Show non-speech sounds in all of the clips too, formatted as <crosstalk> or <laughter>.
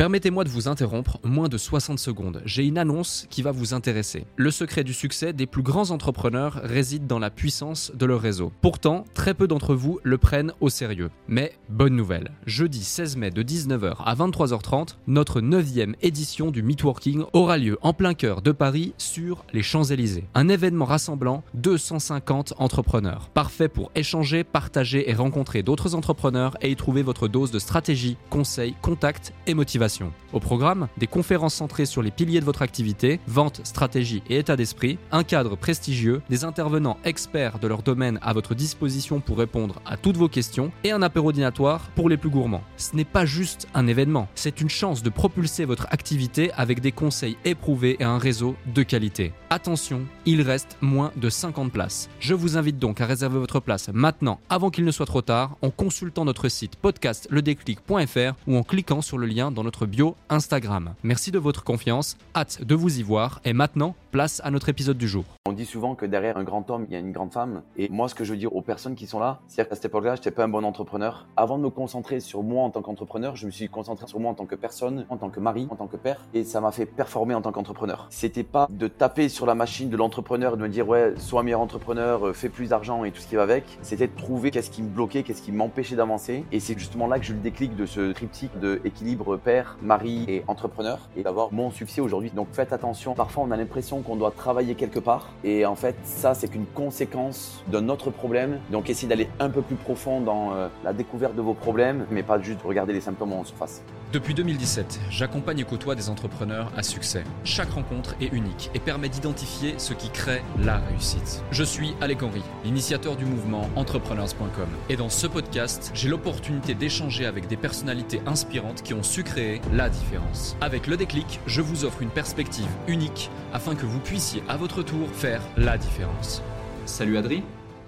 Permettez-moi de vous interrompre moins de 60 secondes. J'ai une annonce qui va vous intéresser. Le secret du succès des plus grands entrepreneurs réside dans la puissance de leur réseau. Pourtant, très peu d'entre vous le prennent au sérieux. Mais bonne nouvelle, jeudi 16 mai de 19h à 23h30, notre 9e édition du Meetworking aura lieu en plein cœur de Paris sur les Champs-Élysées. Un événement rassemblant 250 entrepreneurs. Parfait pour échanger, partager et rencontrer d'autres entrepreneurs et y trouver votre dose de stratégie, conseils, contacts et motivation. Au programme, des conférences centrées sur les piliers de votre activité, vente, stratégie et état d'esprit, un cadre prestigieux, des intervenants experts de leur domaine à votre disposition pour répondre à toutes vos questions et un apéro dînatoire pour les plus gourmands. Ce n'est pas juste un événement, c'est une chance de propulser votre activité avec des conseils éprouvés et un réseau de qualité. Attention, il reste moins de 50 places. Je vous invite donc à réserver votre place maintenant avant qu'il ne soit trop tard en consultant notre site podcastledéclic.fr ou en cliquant sur le lien dans notre bio Instagram. Merci de votre confiance, hâte de vous y voir et maintenant, place à notre épisode du jour. On dit souvent que derrière un grand homme, il y a une grande femme. Et moi, ce que je veux dire aux personnes qui sont là, c'est qu'à cette époque-là, je n'étais pas un bon entrepreneur. Avant de me concentrer sur moi en tant qu'entrepreneur, je me suis concentré sur moi en tant que personne, en tant que mari, en tant que père. Et ça m'a fait performer en tant qu'entrepreneur. C'était pas de taper sur la machine de l'entrepreneur de me dire, ouais, sois meilleur entrepreneur, euh, fais plus d'argent et tout ce qui va avec. C'était de trouver qu'est-ce qui me bloquait, qu'est-ce qui m'empêchait d'avancer. Et c'est justement là que je le déclic de ce triptyque de équilibre père, mari et entrepreneur et d'avoir mon succès aujourd'hui. Donc faites attention. Parfois, on a l'impression qu'on doit travailler quelque part. Et en fait, ça, c'est qu'une conséquence d'un autre problème. Donc essayez d'aller un peu plus profond dans euh, la découverte de vos problèmes, mais pas juste regarder les symptômes en surface. Depuis 2017, j'accompagne et côtoie des entrepreneurs à succès. Chaque rencontre est unique et permet d'identifier ce qui crée la réussite. Je suis Alec Henry, l'initiateur du mouvement entrepreneurs.com. Et dans ce podcast, j'ai l'opportunité d'échanger avec des personnalités inspirantes qui ont su créer la différence. Avec le déclic, je vous offre une perspective unique afin que vous puissiez à votre tour faire la différence. Salut Adri.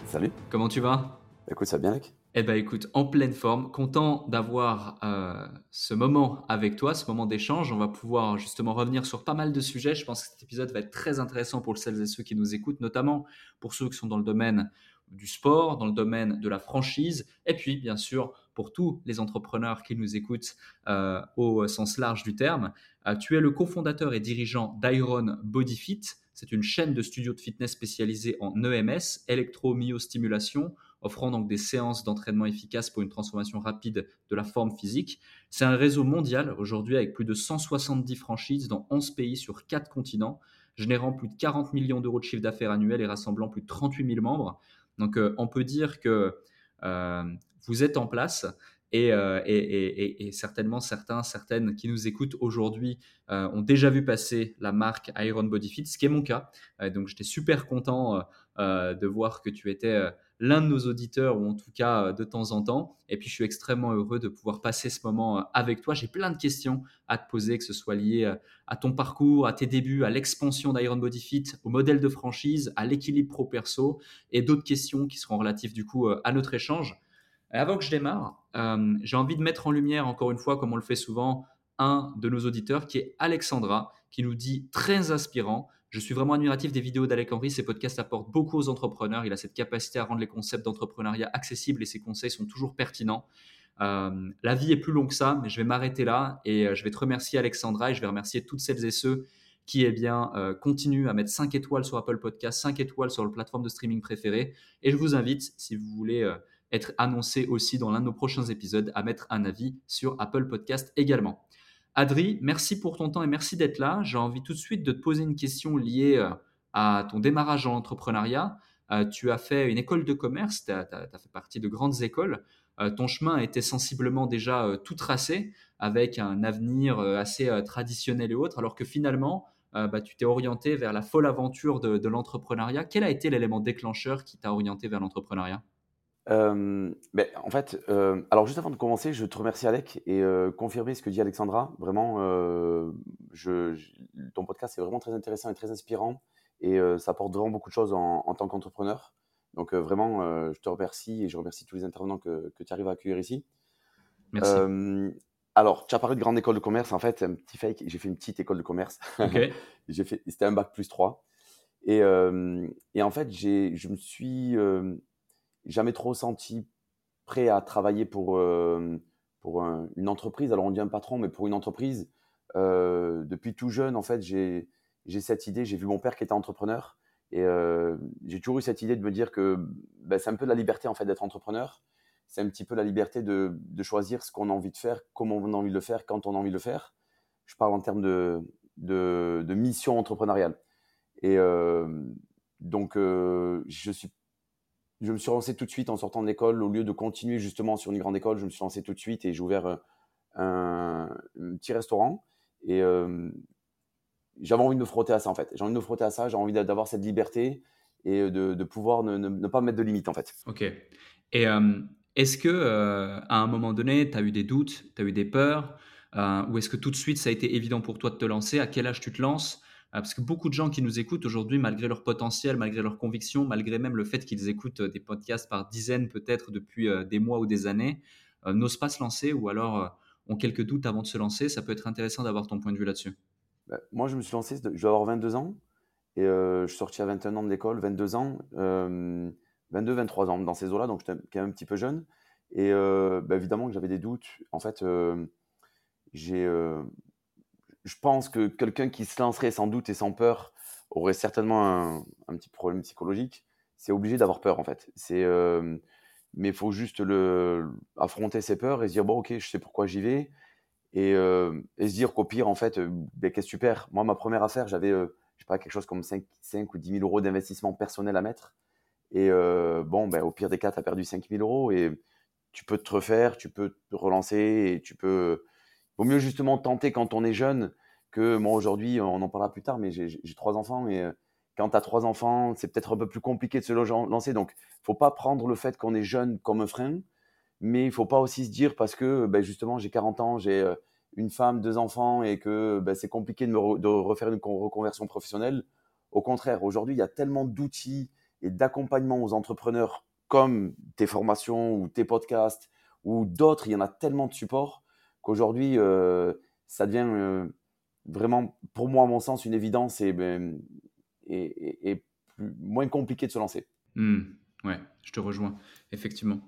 Salut. Comment tu vas? Écoute, ça va bien, Alec eh bien, écoute, en pleine forme, content d'avoir euh, ce moment avec toi, ce moment d'échange. On va pouvoir justement revenir sur pas mal de sujets. Je pense que cet épisode va être très intéressant pour celles et ceux qui nous écoutent, notamment pour ceux qui sont dans le domaine du sport, dans le domaine de la franchise, et puis bien sûr pour tous les entrepreneurs qui nous écoutent euh, au sens large du terme. Euh, tu es le cofondateur et dirigeant d'Iron Bodyfit. C'est une chaîne de studios de fitness spécialisée en EMS, électromyostimulation, offrant donc des séances d'entraînement efficaces pour une transformation rapide de la forme physique. C'est un réseau mondial aujourd'hui avec plus de 170 franchises dans 11 pays sur 4 continents, générant plus de 40 millions d'euros de chiffre d'affaires annuel et rassemblant plus de 38 000 membres. Donc euh, on peut dire que vous êtes en place euh, et, certainement certains, certaines qui nous écoutent aujourd'hui ont déjà vu passer la marque Iron Body Fit, ce qui est mon cas. donc j'étais super content de voir que tu étais l'un de nos auditeurs, ou en tout cas euh, de temps en temps. Et puis, je suis extrêmement heureux de pouvoir passer ce moment euh, avec toi. J'ai plein de questions à te poser, que ce soit lié euh, à ton parcours, à tes débuts, à l'expansion d'Iron Body Fit, au modèle de franchise, à l'équilibre pro-perso, et d'autres questions qui seront relatives du coup à notre échange. Avant que je démarre, j'ai envie de mettre en lumière, encore une fois, comme on le fait souvent, un de nos auditeurs qui est Alexandra, qui nous dit très inspirant. Je suis vraiment admiratif des vidéos d'Alec Henry. Ses podcasts apportent beaucoup aux entrepreneurs. Il a cette capacité à rendre les concepts d'entrepreneuriat accessibles et ses conseils sont toujours pertinents. Euh, la vie est plus longue que ça, mais je vais m'arrêter là et euh, je vais te remercier Alexandra et je vais remercier toutes celles et ceux qui eh bien, euh, continuent à mettre 5 étoiles sur Apple Podcast, 5 étoiles sur le plateforme de streaming préférée. Et je vous invite, si vous voulez être annoncé aussi dans l'un de nos prochains épisodes, à mettre un avis sur Apple Podcast également. Adri, merci pour ton temps et merci d'être là. J'ai envie tout de suite de te poser une question liée euh, à ton démarrage en entrepreneuriat. Euh, tu as fait une école de commerce, tu as, fait partie de grandes écoles. Euh, ton chemin était sensiblement déjà tout tracé avec un avenir assez traditionnel et autre, alors que finalement, bah, tu t'es orienté vers la folle aventure de l'entrepreneuriat. Quel a été l'élément déclencheur qui t'a orienté vers l'entrepreneuriat? En fait, alors juste avant de commencer, je te remercie Alec et confirmer ce que dit Alexandra. Vraiment, je, ton podcast est vraiment très intéressant et très inspirant et ça apporte vraiment beaucoup de choses en, tant qu'entrepreneur. Donc vraiment, je te remercie et je remercie tous les intervenants que, que tu arrives à accueillir ici. Merci. alors, tu as parlé de grande école de commerce. En fait, un petit fake, j'ai fait une petite école de commerce. <laughs> j'ai fait, c'était un bac plus 3. Et, et en fait, j'ai, je me suis jamais trop senti prêt à travailler pour, euh, pour une entreprise. Alors on dit un patron, mais pour une entreprise, euh, depuis tout jeune, en fait, j'ai cette idée. J'ai vu mon père qui était entrepreneur. Et euh, j'ai toujours eu cette idée de me dire que ben, c'est un peu la liberté en fait d'être entrepreneur. C'est un petit peu la liberté de, de choisir ce qu'on a envie de faire, comment on a envie de le faire, quand on a envie de le faire. Je parle en termes de, de, de mission entrepreneuriale. Et donc, je, suis, je me suis lancé tout de suite en sortant de l'école. Au lieu de continuer justement sur une grande école, je me suis lancé tout de suite et j'ai ouvert un, un, petit restaurant. Et j'avais envie de me frotter à ça en fait. J'ai envie de frotter à ça, j'ai envie d'avoir cette liberté et de, de pouvoir ne, pas mettre de limite en fait. Ok. Et euh, est-ce que euh, à un moment donné, tu as eu des doutes, tu as eu des peurs euh, ou est-ce que tout de suite ça a été évident pour toi de te lancer? À quel âge tu te lances? Parce que beaucoup de gens qui nous écoutent aujourd'hui, malgré leur potentiel, malgré leurs convictions, malgré même le fait qu'ils écoutent des podcasts par dizaines peut-être depuis des mois ou des années, n'osent pas se lancer ou alors ont quelques doutes avant de se lancer. Ça peut être intéressant d'avoir ton point de vue là-dessus. Bah, moi, je me suis lancé, je vais avoir 22 ans. Et euh, je suis sorti à 21 ans de l'école, 22 ans, 22, 23 ans, dans ces eaux-là, donc j'étais quand même un petit peu jeune. Et euh, bah, évidemment que j'avais des doutes. En fait, euh, j'ai, je pense que quelqu'un qui se lancerait sans doute et sans peur aurait certainement un, petit problème psychologique. C'est obligé d'avoir peur, en fait. C'est, mais il faut juste le, affronter ses peurs et se dire, bon, ok, je sais pourquoi j'y vais et, euh, se dire qu'au pire, en fait, euh, ben, qu'est-ce que tu perds? Moi, ma première affaire, j'avais, euh, je sais pas, quelque chose comme 5, 5 ou 10 000 euros d'investissement personnel à mettre. Et euh, bon, ben, au pire des cas, tu as perdu 5 000 euros et tu peux te refaire, tu peux te relancer et tu peux. Il vaut mieux justement tenter quand on est jeune que moi aujourd'hui, on en parlera plus tard, mais j'ai trois enfants et quand tu as trois enfants, c'est peut-être un peu plus compliqué de se lancer. Donc, faut pas prendre le fait qu'on est jeune comme un frein mais il faut pas aussi se dire parce que ben justement j'ai 40 ans, j'ai euh, une femme, deux enfants et que ben, c'est compliqué de refaire une reconversion professionnelle. Au contraire, aujourd'hui, il y a tellement d'outils et d'accompagnement aux entrepreneurs comme tes formations ou tes podcasts ou d'autres, il y en a tellement de supports qu'aujourd'hui, euh, ça devient euh, vraiment, pour moi, à mon sens, une évidence et, ben, et, et, plus, moins compliqué de se lancer. Mmh, ouais, je te rejoins, effectivement.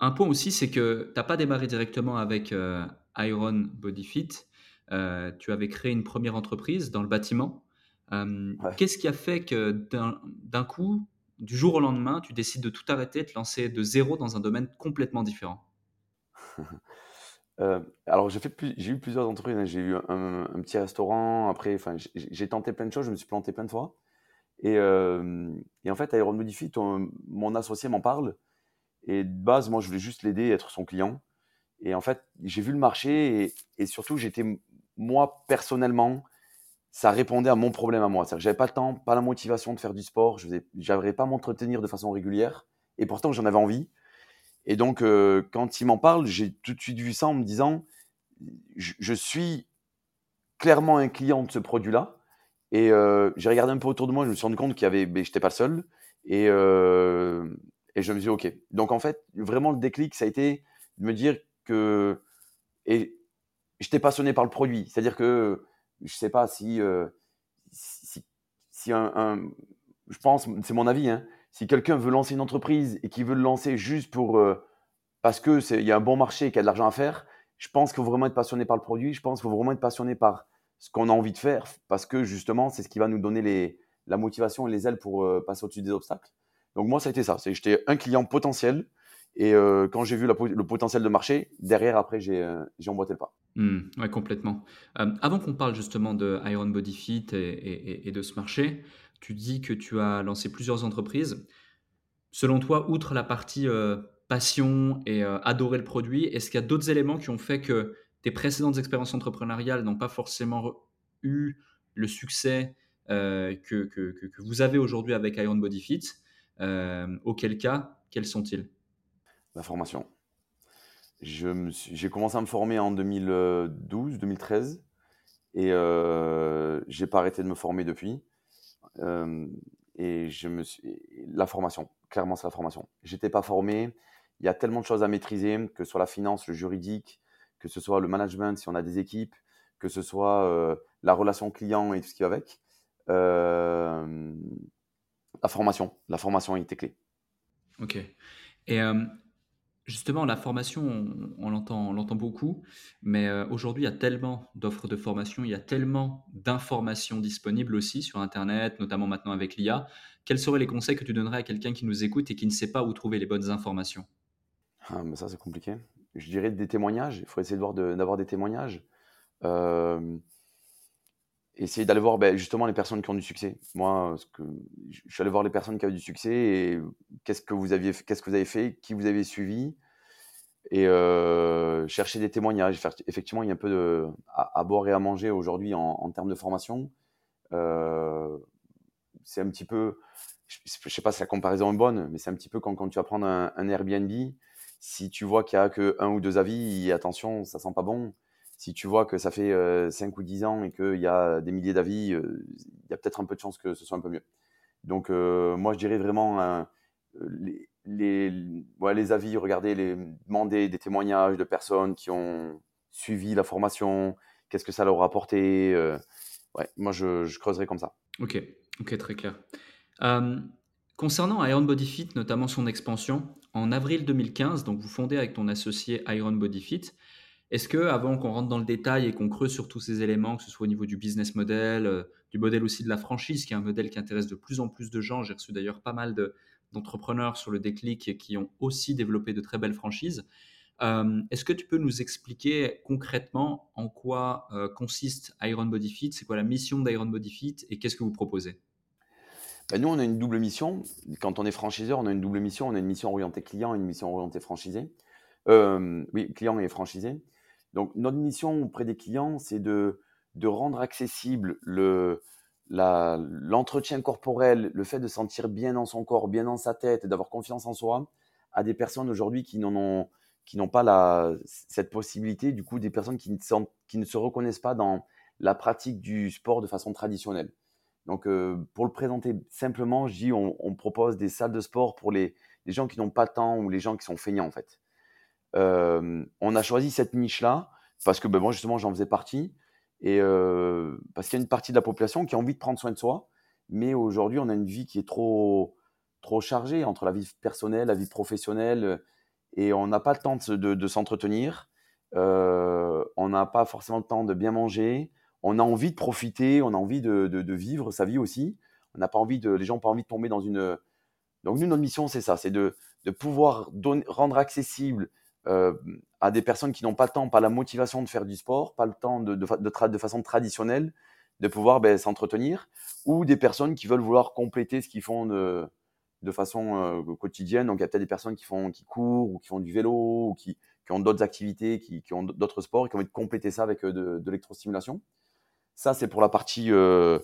Un point aussi, c'est que tu n'as pas démarré directement avec euh, Iron Body Fit. Euh, tu avais créé une première entreprise dans le bâtiment. Euh, qu'est-ce qui a fait que d'un coup, du jour au lendemain, tu décides de tout arrêter, de te lancer de zéro dans un domaine complètement différent? Alors, j'ai, fait j'ai eu plusieurs entreprises. Hein. J'ai eu un, petit restaurant. Après, enfin, j'ai, tenté plein de choses. Je me suis planté plein de fois. Et, et en fait, Iron Fit, mon associé m'en parle. Et de base, moi, je voulais juste l'aider, être son client. Et en fait, j'ai vu le marché et, et surtout, j'étais, moi, personnellement, ça répondait à mon problème à moi. C'est-à-dire que j'avais pas le temps, pas la motivation de faire du sport, je n'arrivais pas à m'entretenir de façon régulière. Et pourtant, j'en avais envie. Et donc, euh, quand il m'en parle, j'ai tout de suite vu ça en me disant, je, suis clairement un client de ce produit-là. Et euh, j'ai regardé un peu autour de moi, je me suis rendu compte qu'il y avait, ben, j'étais pas le seul. Et, euh, et je me suis dit, OK. Donc, en fait, vraiment, le déclic, ça a été de me dire que. Et j'étais passionné par le produit. C'est-à-dire que, je ne sais pas si. Si, un, Je pense, c'est mon avis, hein, si quelqu'un veut lancer une entreprise et qui veut le lancer juste pour. Parce qu'il y a un bon marché et qu'il y a de l'argent à faire, je pense qu'il faut vraiment être passionné par le produit. Je pense qu'il faut vraiment être passionné par ce qu'on a envie de faire parce que justement, c'est ce qui va nous donner les, la motivation et les ailes pour euh, passer au-dessus des obstacles. Donc moi, ça a été ça. J'étais un client potentiel. Et euh, quand j'ai vu le potentiel de marché, derrière, après, j'ai euh, emboîté le pas. Mmh, oui, complètement. Euh, avant qu'on parle justement de Iron Body Fit et, de ce marché, tu dis que tu as lancé plusieurs entreprises. Selon toi, outre la partie passion et adorer le produit, est-ce qu'il y a d'autres éléments qui ont fait que tes précédentes expériences entrepreneuriales n'ont pas forcément eu le succès que, que, vous avez aujourd'hui avec Iron Body Fit euh, auquel cas, quels sont-ils? La formation. J'ai commencé à me former en 2012, 2013 et euh, j'ai pas arrêté de me former depuis. Euh, et je me suis... la formation, clairement c'est la formation. J'étais pas formé. Il y a tellement de choses à maîtriser, que ce soit la finance, le juridique, que ce soit le management si on a des équipes, que ce soit euh, la relation client et tout ce qui va avec. Euh, la formation. La formation été clé. Ok. Et euh, Justement, la formation, on, on l'entend, beaucoup, mais aujourd'hui, il y a tellement d'offres de formation, il y a tellement d'informations disponibles aussi sur Internet, notamment maintenant avec l'IA. Quels seraient les conseils que tu donnerais à quelqu'un qui nous écoute et qui ne sait pas où trouver les bonnes informations? Ah, Ça, c'est compliqué. Je dirais des témoignages. Il faut essayer de voir d'avoir des témoignages. Euh, essayer d'aller voir ben, justement les personnes qui ont du succès. Moi, ce je suis allé voir les personnes qui avaient du succès et qu'est-ce que vous aviez, qu'est-ce que vous avez fait, qui vous avez suivi, et euh, chercher des témoignages. effectivement, il y a un peu de, à, boire et à manger aujourd'hui en, termes de formation. Euh, c'est un petit peu, je ne sais pas si la comparaison est bonne, mais c'est un petit peu quand, tu vas prendre un Airbnb, si tu vois qu'il n'y a que un ou deux avis, attention, ça sent pas bon si tu vois que ça fait 5 ou 10 ans et qu'il y a des milliers d'avis, il y a peut-être un peu de chance que ce soit un peu mieux. Donc, moi, je dirais vraiment les, les, avis, regardez, les, des témoignages de personnes qui ont suivi la formation, qu'est-ce que ça leur a apporté. ouais, moi, je, je, creuserais comme ça. Ok, ok, très clair. concernant Iron Body Fit, notamment son expansion, en avril 2015, donc vous fondez avec ton associé Iron Body Fit. Est-ce que, avant qu'on rentre dans le détail et qu'on creuse sur tous ces éléments, que ce soit au niveau du business model, euh, du modèle aussi de la franchise, qui est un modèle qui intéresse de plus en plus de gens, j'ai reçu d'ailleurs pas mal d'entrepreneurs sur le déclic qui ont aussi développé de très belles franchises. Euh, est-ce que tu peux nous expliquer concrètement en quoi euh, consiste Iron Body Fit C'est quoi la mission d'Iron Body Fit et qu'est-ce que vous proposez? Nous, on a une double mission. Quand on est franchiseur, on a une double mission. On a une mission orientée client et une mission orientée franchisé. oui, client et franchisé. Donc, notre mission auprès des clients, c'est de, de rendre accessible le, l'entretien corporel, le fait de sentir bien dans son corps, bien dans sa tête, d'avoir confiance en soi, à des personnes aujourd'hui qui n'en ont, qui n'ont pas la, cette possibilité, du coup, des personnes qui ne, qui ne se reconnaissent pas dans la pratique du sport de façon traditionnelle. Donc, euh, pour le présenter simplement, je dis, on, propose des salles de sport pour les, gens qui n'ont pas le temps ou les gens qui sont feignants, en fait. Euh, on a choisi cette niche-là parce que ben, moi, justement, j'en faisais partie. Et euh, parce qu'il y a une partie de la population qui a envie de prendre soin de soi. Mais aujourd'hui, on a une vie qui est trop, trop chargée entre la vie personnelle, la vie professionnelle. Et on n'a pas le temps de, s'entretenir. On n'a pas forcément le temps de bien manger. On a envie de profiter. On a envie de, vivre sa vie aussi. On n'a pas envie de, les gens n'ont pas envie de tomber dans une. Donc, nous, notre mission, c'est ça c'est de, pouvoir rendre accessible euh, à des personnes qui n'ont pas le temps, pas la motivation de faire du sport, pas le temps de, de, de, façon traditionnelle de pouvoir ben, s'entretenir, ou des personnes qui veulent vouloir compléter ce qu'ils font de, de façon euh, quotidienne. Donc il y a peut-être des personnes qui, font, qui courent, ou qui font du vélo, ou qui, qui ont d'autres activités, qui, qui ont d'autres sports, et qui ont envie de compléter ça avec euh, de, de l'électrostimulation. Ça, c'est pour la partie euh,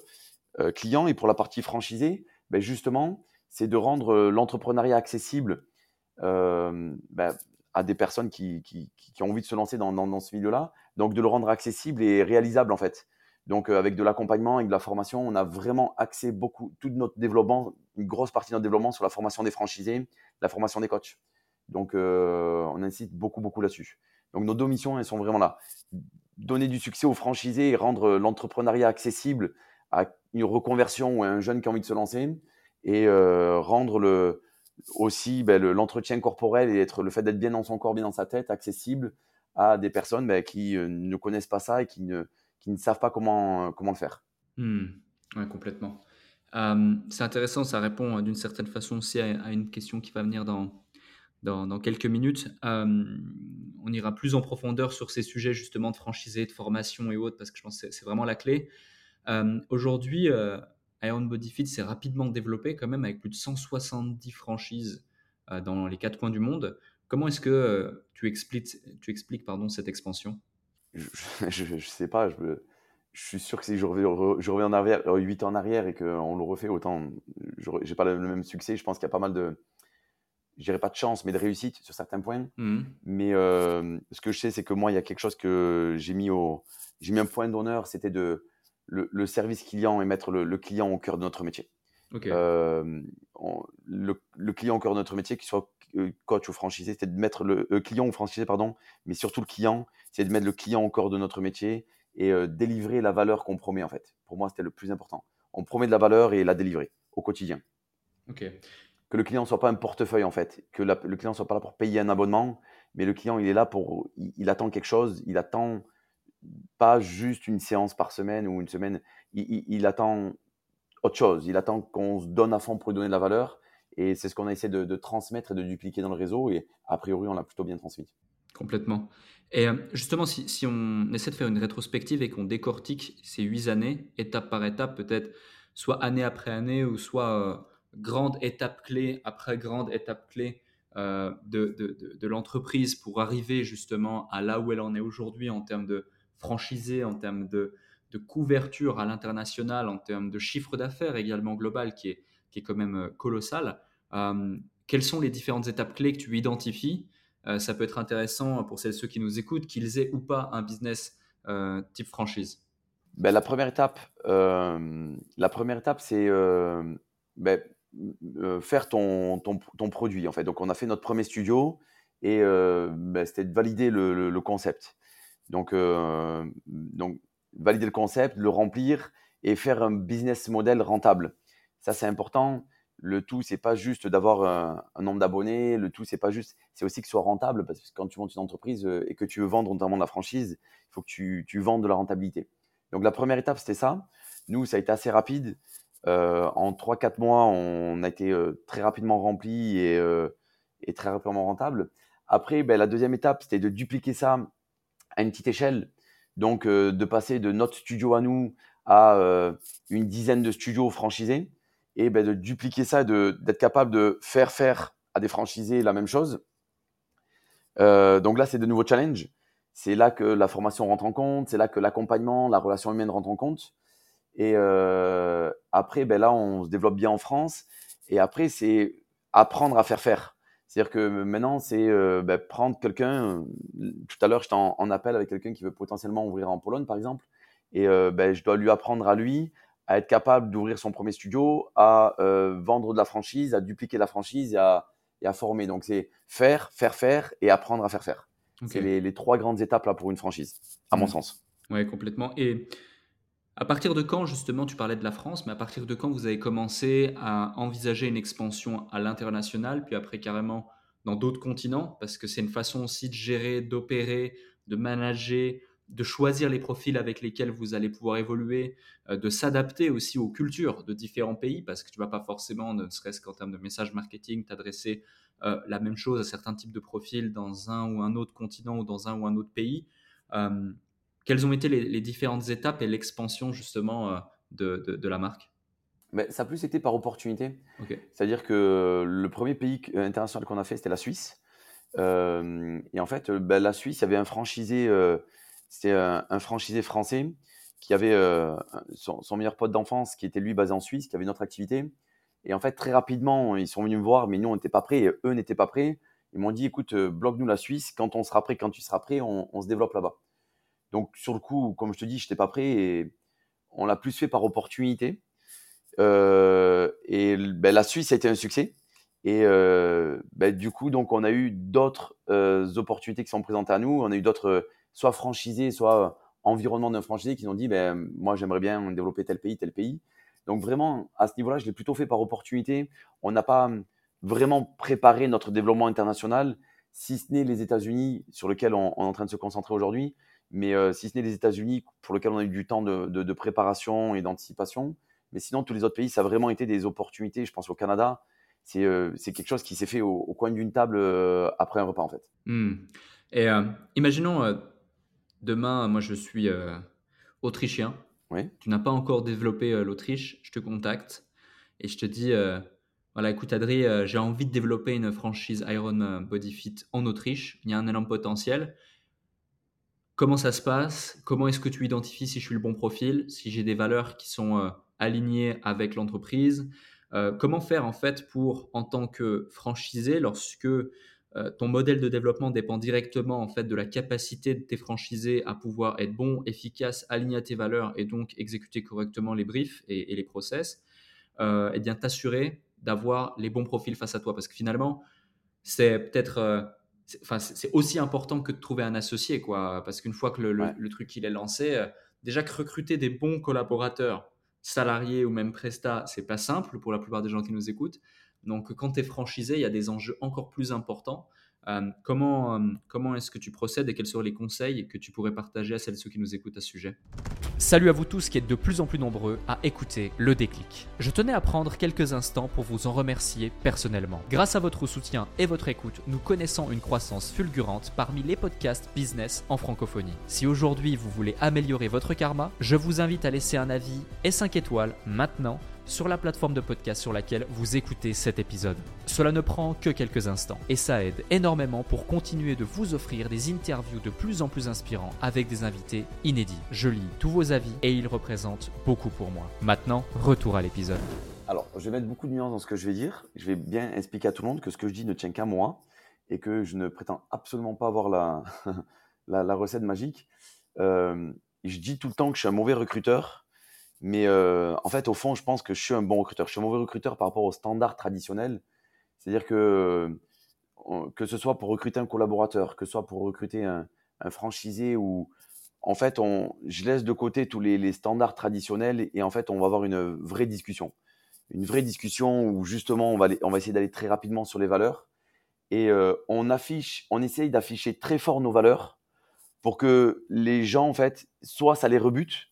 client. Et pour la partie franchisée, ben, justement, c'est de rendre l'entrepreneuriat accessible ben, à des personnes qui, ont envie de se lancer dans, ce milieu-là. Donc, de le rendre accessible et réalisable, en fait. Donc, euh, avec de l'accompagnement et de la formation, on a vraiment axé beaucoup, tout notre développement, une grosse partie de notre développement sur la formation des franchisés, la formation des coachs. Donc, euh, on incite beaucoup, beaucoup là-dessus. Donc, nos deux missions, elles sont vraiment là. Donner du succès aux franchisés et rendre l'entrepreneuriat accessible à une reconversion ou à un jeune qui a envie de se lancer et euh, rendre le, aussi ben, l'entretien corporel et être, le fait d'être bien dans son corps, bien dans sa tête, accessible à des personnes ben, qui euh, ne connaissent pas ça et qui ne, qui ne savent pas comment, euh, comment le faire. Oui, complètement. Euh, c'est intéressant, ça répond d'une certaine façon aussi à, une question qui va venir dans, dans, dans quelques minutes. On ira plus en profondeur sur ces sujets justement de franchisé, de formation et autres, parce que je pense que c'est vraiment la clé. Aujourd'hui, Iron Body Fit s'est rapidement développé quand même avec plus de 170 franchises euh, dans les quatre coins du monde. Comment est-ce que euh, tu expliques, pardon, cette expansion? Je ne sais pas. Je, suis sûr que si je reviens, je reviens en arrière, 8 euh, ans en arrière et qu'on le refait, autant je n'ai pas le, même succès. Je pense qu'il y a pas mal de, je dirais pas de chance, mais de réussite sur certains points. Mmh. Mais ce que je sais, c'est que moi, il y a quelque chose que j'ai mis au, j'ai mis un point d'honneur, c'était de le, service client et mettre le, client au cœur de notre métier. Euh, le, client au cœur de notre métier, qu'il soit euh, coach ou franchisé, c'est de mettre le euh, client ou franchisé, pardon, mais surtout le client, c'est de mettre le client au cœur de notre métier et délivrer la valeur qu'on promet en fait. Pour moi, c'était le plus important. On promet de la valeur et la délivrer au quotidien. Ok. Le client ne soit pas un portefeuille en fait, que le client ne soit pas là pour payer un abonnement, mais le client il est là pour, il, attend quelque chose, il attend pas juste une séance par semaine ou une semaine, il, attend autre chose, il attend qu'on se donne à fond pour lui donner de la valeur, et c'est ce qu'on a essayé de, transmettre et de dupliquer dans le réseau, et a priori on l'a plutôt bien transmis. Complètement. Et euh, justement, si, si, on essaie de faire une rétrospective et qu'on décortique ces huit années, étape par étape, peut-être soit année après année, ou soit euh, grande étape clé après grande étape clé euh, de, de, l'entreprise pour arriver justement à là où elle en est aujourd'hui en termes de franchisé, en termes de, couverture à l'international, en termes de chiffre d'affaires également global qui est, qui est quand même colossal. quelles sont les différentes étapes clés que tu identifies? Euh, ça peut être intéressant pour celles ceux qui nous écoutent, qu'ils aient ou pas un business euh, type franchise. Ben, la première étape, euh, étape, c'est ben, faire ton, ton, produit en fait. Donc on a fait notre premier studio et ben, c'était de valider le, concept. Donc, donc valider le concept, le remplir et faire un business model rentable. Ça c'est important le tout, c'est pas juste d'avoir un, nombre d'abonnés. Le tout, c'est pas juste, c'est aussi que ce soit rentable parce que quand tu montes une entreprise euh, et que tu veux vendre notamment de la franchise, il faut que tu, tu vendes de la rentabilité. Donc la première étape, c'était ça. Nous, ça a été assez rapide. Euh, en 3-4 mois, on a été euh, très rapidement rempli et, et, très rapidement rentable. Après, ben, la deuxième étape, c'était de dupliquer ça à une petite échelle. Donc, de passer de notre studio à nous à une dizaine de studios franchisés et ben, de dupliquer ça, d'être capable de faire faire à des franchisés la même chose. Euh, donc là, c'est de nouveaux challenges. C'est là que la formation rentre en compte, c'est là que l'accompagnement, la relation humaine rentre en compte. Et euh, après, ben là, on se développe bien en France. Et après, c'est apprendre à faire faire. C'est-à-dire que maintenant, c'est euh, ben, prendre quelqu'un. Tout à l'heure, j'étais en, en, appel avec quelqu'un qui veut potentiellement ouvrir en Pologne, par exemple. Et ben, je dois lui apprendre à lui à être capable d'ouvrir son premier studio, à euh, vendre de la franchise, à dupliquer la franchise et à, et à former. Donc c'est faire, faire faire et apprendre à faire faire. C'est les, les, trois grandes étapes là pour une franchise, à mon mmh. sens. Oui, complètement. Et à partir de quand, justement, tu parlais de la France, mais à partir de quand vous avez commencé à envisager une expansion à l'international, puis après carrément dans d'autres continents, parce que c'est une façon aussi de gérer, d'opérer, de manager, de choisir les profils avec lesquels vous allez pouvoir évoluer, euh, de s'adapter aussi aux cultures de différents pays, parce que tu vas pas forcément, ne serait-ce qu'en termes de message marketing, t'adresser euh, la même chose à certains types de profils dans un ou un autre continent ou dans un ou un autre pays. Euh, quelles ont été les, différentes étapes et l'expansion justement de, la marque? Mais Ça a plus été par opportunité. C'est-à-dire que le premier pays international qu'on a fait, c'était la Suisse. et en fait, ben, la Suisse, il y avait un franchisé c'était un, franchisé français qui avait euh, son, meilleur pote d'enfance qui était lui basé en Suisse, qui avait une autre activité. Et en fait, très rapidement, ils sont venus me voir, mais nous, on n'était pas prêts et eux n'étaient pas prêts. Ils m'ont dit, écoute, euh, bloque-nous la Suisse. Quand on sera prêt, quand tu seras prêt, on, se développe là-bas. Donc, sur le coup, comme je te dis, je n'étais pas prêt et on l'a plus fait par opportunité. Euh, et ben, la Suisse a été un succès. Et ben, du coup, donc, on a eu d'autres opportunités qui sont présentées à nous. On a eu d'autres soit franchisés, soit euh, environnement d'un franchisé qui ont dit ben, moi j'aimerais bien développer tel pays, tel pays. Donc vraiment, à ce niveau-là, je l'ai plutôt fait par opportunité. On n'a pas hum, vraiment préparé notre développement international, si ce n'est les États-Unis sur lesquels on, est en train de se concentrer aujourd'hui, mais euh, si ce n'est les États-Unis pour lesquels on a eu du temps de, préparation et d'anticipation. Mais sinon, tous les autres pays, ça a vraiment été des opportunités. Je pense au Canada, c'est euh, quelque chose qui s'est fait au, coin d'une table après un repas en fait. Mmh. Et imaginons Demain, moi, je suis euh, autrichien. Oui. Tu n'as pas encore développé euh, l'Autriche. Je te contacte et je te dis euh, voilà, écoute, Adri, j'ai envie de développer une franchise Iron Body Fit en Autriche. Il y a un énorme potentiel. Comment ça se passe Comment est-ce que tu identifies si je suis le bon profil Si j'ai des valeurs qui sont alignées avec l'entreprise Comment faire en fait pour, en tant que franchisé, lorsque euh, ton modèle de développement dépend directement en fait de la capacité de tes franchisés à pouvoir être bon, efficace, aligné à tes valeurs et donc exécuter correctement les briefs et, les process. Euh, et bien t'assurer d'avoir les bons profils face à toi parce que finalement c'est peut-être euh, c'est aussi important que de trouver un associé quoi. Parce qu'une fois que le, truc il est lancé déjà que recruter des bons collaborateurs salariés ou même prestats c'est pas simple pour la plupart des gens qui nous écoutent. Donc quand tu es franchisé, il y a des enjeux encore plus importants. Euh, comment euh, comment est-ce que tu procèdes et quels seraient les conseils que tu pourrais partager à celles et ceux qui nous écoutent à ce sujet? Salut à vous tous qui êtes de plus en plus nombreux à écouter le déclic. Je tenais à prendre quelques instants pour vous en remercier personnellement. Grâce à votre soutien et votre écoute, nous connaissons une croissance fulgurante parmi les podcasts business en francophonie. Si aujourd'hui vous voulez améliorer votre karma, je vous invite à laisser un avis et 5 étoiles maintenant sur la plateforme de podcast sur laquelle vous écoutez cet épisode. Cela ne prend que quelques instants et ça aide énormément pour continuer de vous offrir des interviews de plus en plus inspirants avec des invités inédits. Je lis tous vos avis et ils représentent beaucoup pour moi. Maintenant, retour à l'épisode. Alors, je vais mettre beaucoup de nuances dans ce que je vais dire. Je vais bien expliquer à tout le monde que ce que je dis ne tient qu'à moi et que je ne prétends absolument pas avoir la, <laughs> recette magique. Euh, je dis tout le temps que je suis un mauvais recruteur mais euh, en fait, au fond, je pense que je suis un bon recruteur. Je suis un mauvais recruteur par rapport aux standards traditionnels. C'est-à-dire que que ce soit pour recruter un collaborateur, que ce soit pour recruter un, franchisé ou en fait, on, je laisse de côté tous les, standards traditionnels et en fait, on va avoir une vraie discussion. Une vraie discussion où justement, on va, on va essayer d'aller très rapidement sur les valeurs et euh, on affiche, on essaye d'afficher très fort nos valeurs pour que les gens, en fait, soit ça les rebute,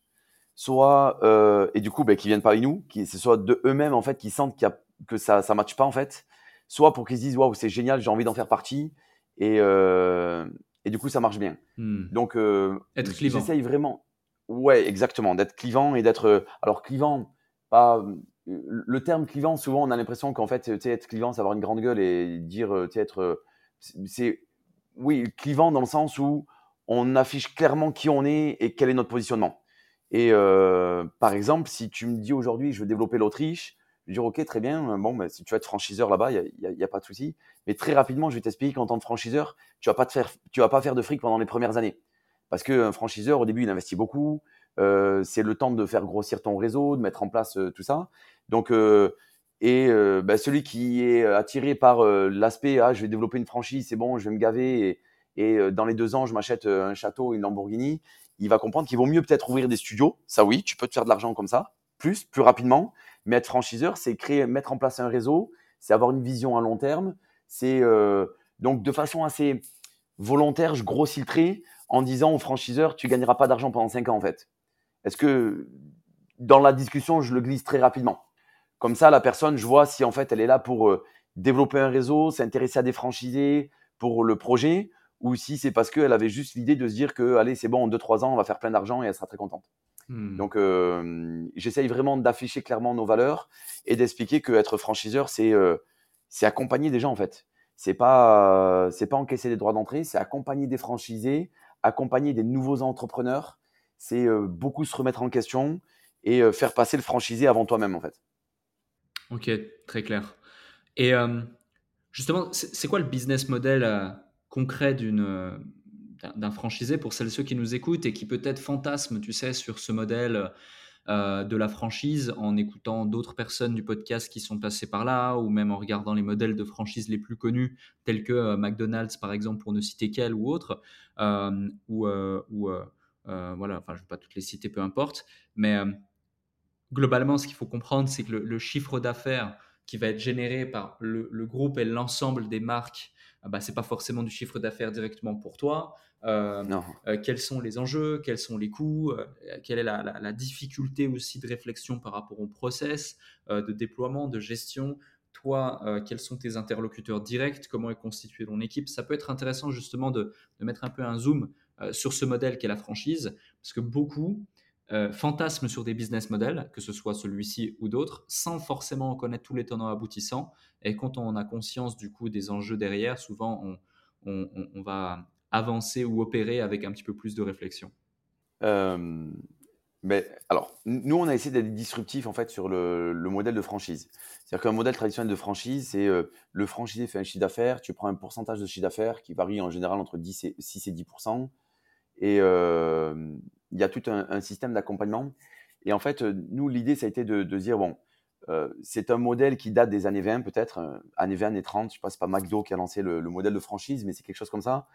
soit euh, et du coup ben, qui viennent parmi nous, qui ce soit de eux-mêmes en fait qui sentent qu'il y a, que ça ça matche pas en fait, soit pour qu'ils se disent waouh c'est génial j'ai envie d'en faire partie et euh, et du coup ça marche bien. Hmm. Donc euh, être clivant. J'essaye vraiment ouais exactement d'être clivant et d'être alors clivant pas le terme clivant souvent on a l'impression qu'en fait être clivant c'est avoir une grande gueule et dire tu sais être c'est oui clivant dans le sens où on affiche clairement qui on est et quel est notre positionnement. Et euh, par exemple, si tu me dis aujourd'hui, je veux développer l'Autriche, je vais dire, OK, très bien, bon, bah, si tu vas être franchiseur là-bas, il n'y a, pas de souci. Mais très rapidement, je vais t'expliquer qu'en tant que franchiseur, tu vas vas pas faire de fric pendant les premières années. Parce qu'un franchiseur, au début, il investit beaucoup. Euh, c'est le temps de faire grossir ton réseau, de mettre en place euh, tout ça. Donc, euh, et euh, bah, celui qui est attiré par l'aspect, ah, je vais développer une franchise, c'est bon, je vais me gaver, et, et dans les deux ans, je m'achète un château, une Lamborghini, il va comprendre qu'il vaut mieux peut-être ouvrir des studios. Ça, oui, tu peux te faire de l'argent comme ça, plus, plus rapidement. Mais être franchiseur, c'est créer, mettre en place un réseau, c'est avoir une vision à long terme. C'est euh, donc de façon assez volontaire, je grossis le trait en disant au franchiseur, tu gagneras pas d'argent pendant 5 ans en fait. Est-ce que dans la discussion, je le glisse très rapidement Comme ça, la personne, je vois si en fait elle est là pour euh, développer un réseau, s'intéresser à des franchisés pour le projet, ou si c'est parce qu'elle avait juste l'idée de se dire que, allez, c'est bon, en 2-3 ans, on va faire plein d'argent et elle sera très contente. Hmm. Donc, euh, j'essaye vraiment d'afficher clairement nos valeurs et d'expliquer qu'être franchiseur, c'est euh, accompagner des gens, en fait. C'est pas, c'est pas encaisser des droits d'entrée, c'est accompagner des franchisés, accompagner des nouveaux entrepreneurs. C'est euh, beaucoup se remettre en question et faire passer le franchisé avant toi-même, en fait. Ok, très clair. Et justement, c'est quoi le business model concret d'une d'un franchisé pour celles ceux qui nous écoutent et qui peut-être fantasment, tu sais, sur ce modèle euh, de la franchise en écoutant d'autres personnes du podcast qui sont passées par là ou même en regardant les modèles de franchise les plus connus tels que euh, McDonald's par exemple pour ne citer qu'elle ou autre euh, ou, voilà, enfin je ne vais pas toutes les citer, peu importe, mais globalement ce qu'il faut comprendre c'est que le, chiffre d'affaires qui va être généré par le, le groupe et l'ensemble des marques bah, c'est pas forcément du chiffre d'affaires directement pour toi. Euh, euh, quels sont les enjeux, quels sont les coûts, euh, quelle est la, difficulté aussi de réflexion par rapport au process de déploiement, de gestion? Toi, quels sont tes interlocuteurs directs, comment est constituée ton équipe? Ça peut être intéressant justement de, de mettre un peu un zoom sur ce modèle qu'est la franchise, parce que beaucoup euh, sur des business models, que ce soit celui-ci ou d'autres, sans forcément connaître tous les tenants aboutissants. Et quand on a conscience du coup des enjeux derrière, souvent on, va avancer ou opérer avec un petit peu plus de réflexion. Mais alors, nous, on a essayé d'être disruptif en fait sur le, modèle de franchise. C'est-à-dire qu'un modèle traditionnel de franchise, c'est euh, le franchisé fait un chiffre d'affaires, tu prends un pourcentage de chiffre d'affaires qui varie en général entre 10 et, 6 et 10 et il y a tout un, système d'accompagnement. Et en fait, nous, l'idée, ça a été de, dire, bon, euh, c'est un modèle qui date des années 20 peut-être, euh, années 20, années 30, je ne sais pas, c'est pas McDo qui a lancé le, modèle de franchise, mais c'est quelque chose comme ça,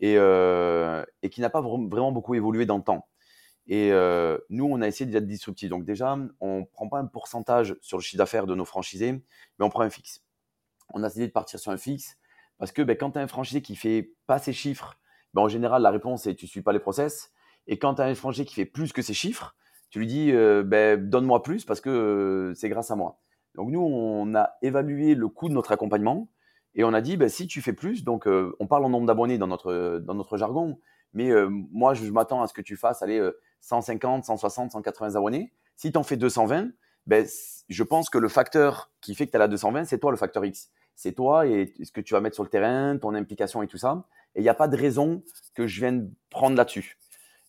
et, euh, et qui n'a pas vraiment beaucoup évolué dans le temps. Et nous, on a essayé d'être disruptif. Donc déjà, on ne prend pas un pourcentage sur le chiffre d'affaires de nos franchisés, mais on prend un fixe. on a décidé de partir sur un fixe parce que ben, quand tu as un franchisé qui fait pas ses chiffres, ben, en général, la réponse est tu suis pas les process. Et quand tu as un franchisé qui fait plus que ses chiffres, tu lui dis euh, ben, donne-moi plus parce que euh, c'est grâce à moi. Donc nous, on a évalué le coût de notre accompagnement et on a dit ben, si tu fais plus, donc euh, on parle en nombre d'abonnés dans notre, dans notre jargon, mais moi je m'attends à ce que tu fasses aller 150, 160, 180 abonnés. Si tu en fais 220, ben, je pense que le facteur qui fait que tu as la 220, c'est toi le facteur X. C'est toi et ce que tu vas mettre sur le terrain, ton implication et tout ça. Et il n'y a pas de raison que je vienne prendre là-dessus.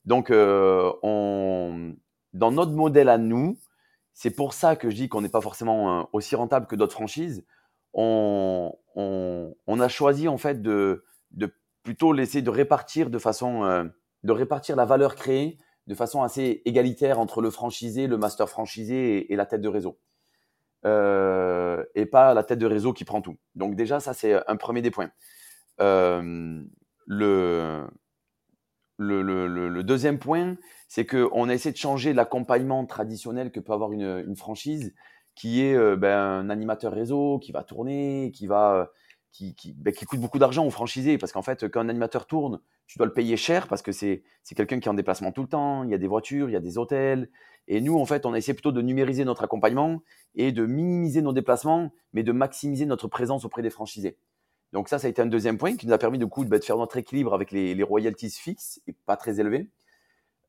Donc, euh, on, dans notre modèle à nous, c'est pour ça que je dis qu'on n'est pas forcément euh, aussi rentable que d'autres franchises. On, on, on, a choisi en fait de, de plutôt laisser de répartir de façon, euh, de répartir la valeur créée de façon assez égalitaire entre le franchisé, le master franchisé et, la tête de réseau. Euh, et pas la tête de réseau qui prend tout. Donc déjà, ça c'est un premier des points. Euh, le, le, deuxième point, c'est qu'on a essayé de changer l'accompagnement traditionnel que peut avoir une, franchise, qui est euh, ben, un animateur réseau qui va tourner, qui va qui, ben, qui, coûte beaucoup d'argent aux franchisés. Parce qu'en fait, quand un animateur tourne, tu dois le payer cher parce que c'est quelqu'un qui est en déplacement tout le temps. Il y a des voitures, il y a des hôtels. Et nous, en fait, on a essayé plutôt de numériser notre accompagnement et de minimiser nos déplacements, mais de maximiser notre présence auprès des franchisés. Donc ça, ça a été un deuxième point qui nous a permis de, coup, de faire notre équilibre avec les, royalties fixes et pas très élevées.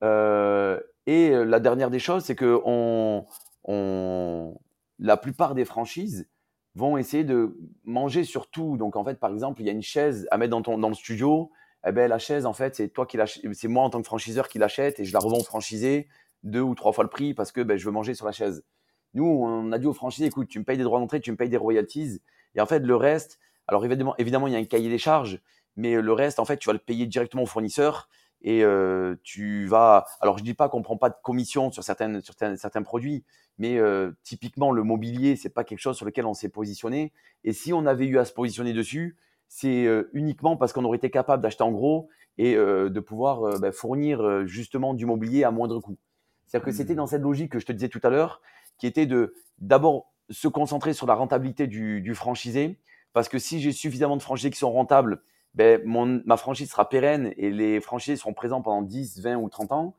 Euh, et la dernière des choses, c'est que on, on, la plupart des franchises vont essayer de manger sur tout. Donc en fait, par exemple, il y a une chaise à mettre dans, ton, dans le studio. Eh ben, la chaise, en fait, c'est toi qui c'est moi en tant que franchiseur qui l'achète et je la revends au franchisé deux ou trois fois le prix parce que ben, je veux manger sur la chaise. Nous, on a dit au franchisé, écoute, tu me payes des droits d'entrée, tu me payes des royalties. Et en fait, le reste, alors évidemment, évidemment, il y a un cahier des charges, mais le reste, en fait, tu vas le payer directement au fournisseur et euh, tu vas. Alors, je dis pas qu'on prend pas de commission sur certaines, sur certains produits, mais euh, typiquement le mobilier, c'est pas quelque chose sur lequel on s'est positionné. Et si on avait eu à se positionner dessus, c'est euh, uniquement parce qu'on aurait été capable d'acheter en gros et de pouvoir bah, fournir justement du mobilier à moindre coût. C'est-à-dire que c'était mmh. dans cette logique que je te disais tout à l'heure, qui était de d'abord se concentrer sur la rentabilité du, du franchisé, parce que si j'ai suffisamment de franchisés qui sont rentables, ben, mon, ma franchise sera pérenne et les franchisés seront présents pendant 10, 20 ou 30 ans.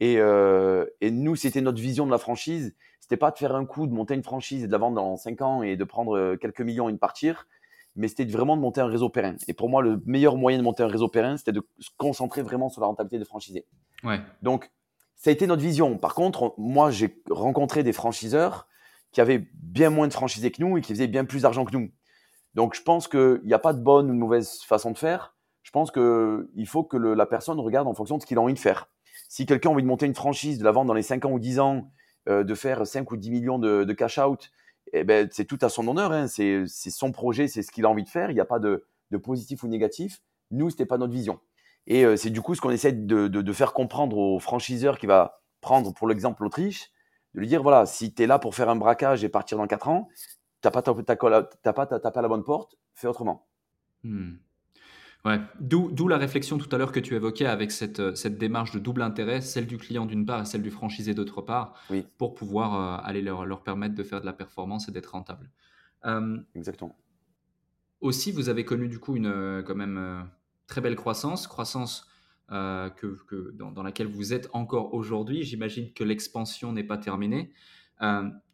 Et, euh, et nous, c'était notre vision de la franchise. C'était pas de faire un coup, de monter une franchise et de la vendre dans 5 ans et de prendre euh, quelques millions et de partir, mais c'était vraiment de monter un réseau pérenne. Et pour moi, le meilleur moyen de monter un réseau pérenne, c'était de se concentrer vraiment sur la rentabilité des franchisés. Ouais. Donc, ça a été notre vision. Par contre, moi, j'ai rencontré des franchiseurs qui avaient bien moins de franchisés que nous et qui faisaient bien plus d'argent que nous. Donc, je pense qu'il n'y a pas de bonne ou de mauvaise façon de faire. Je pense qu'il faut que la personne regarde en fonction de ce qu'il a envie de faire. Si quelqu'un a envie de monter une franchise, de la vendre dans les 5 ans ou 10 ans, euh, de faire 5 ou 10 millions de, cash out, eh ben, c'est tout à son honneur. Hein. C'est son projet, c'est ce qu'il a envie de faire. Il n'y a pas de, positif ou négatif. Nous, ce n'était pas notre vision. Et euh, c'est du coup ce qu'on essaie de, de, faire comprendre au franchiseur qui va prendre, pour l'exemple, l'Autriche, de lui dire voilà, si tu es là pour faire un braquage et partir dans 4 ans, t'as pas t'as pas tapé à la bonne porte, fais autrement. Hmm. Ouais. D'où la réflexion tout à l'heure que tu évoquais avec cette, euh, cette, démarche de double intérêt, celle du client d'une part et celle du franchisé d'autre part, oui. pour pouvoir euh, aller leur, leur, permettre de faire de la performance et d'être rentable. Euh, Exactement. Aussi, vous avez connu du coup une quand même très belle croissance, croissance que, que dans, dans, laquelle vous êtes encore aujourd'hui. J'imagine que l'expansion n'est pas terminée.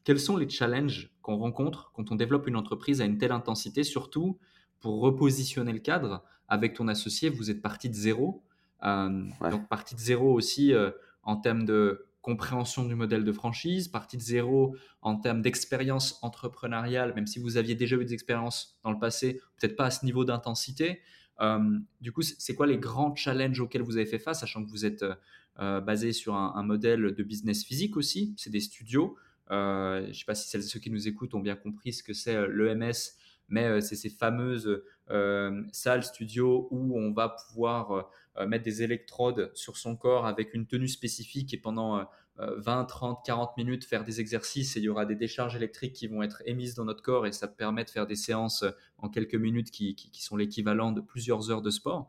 Quels sont les challenges qu'on rencontre quand on développe une entreprise à une telle intensité, surtout pour repositionner le cadre? Avec ton associé, vous êtes parti de zéro. Euh, donc parti de zéro aussi euh, en termes de compréhension du modèle de franchise, partie de zéro en termes d'expérience entrepreneuriale, même si vous aviez déjà eu des expériences dans le passé, peut-être pas à ce niveau d'intensité. Euh, du coup, c'est quoi les grands challenges auxquels vous avez fait face, sachant que vous êtes basé sur un, un, modèle de business physique aussi, c'est des studios. Euh, je ne sais pas si celles ceux qui nous écoutent ont bien compris ce que c'est euh, l'EMS, mais euh, c'est ces fameuses salles studio où on va pouvoir mettre des électrodes sur son corps avec une tenue spécifique et pendant 20, 30, 40 minutes faire des exercices et il y aura des décharges électriques qui vont être émises dans notre corps et ça permet de faire des séances en quelques minutes qui, sont l'équivalent de plusieurs heures de sport.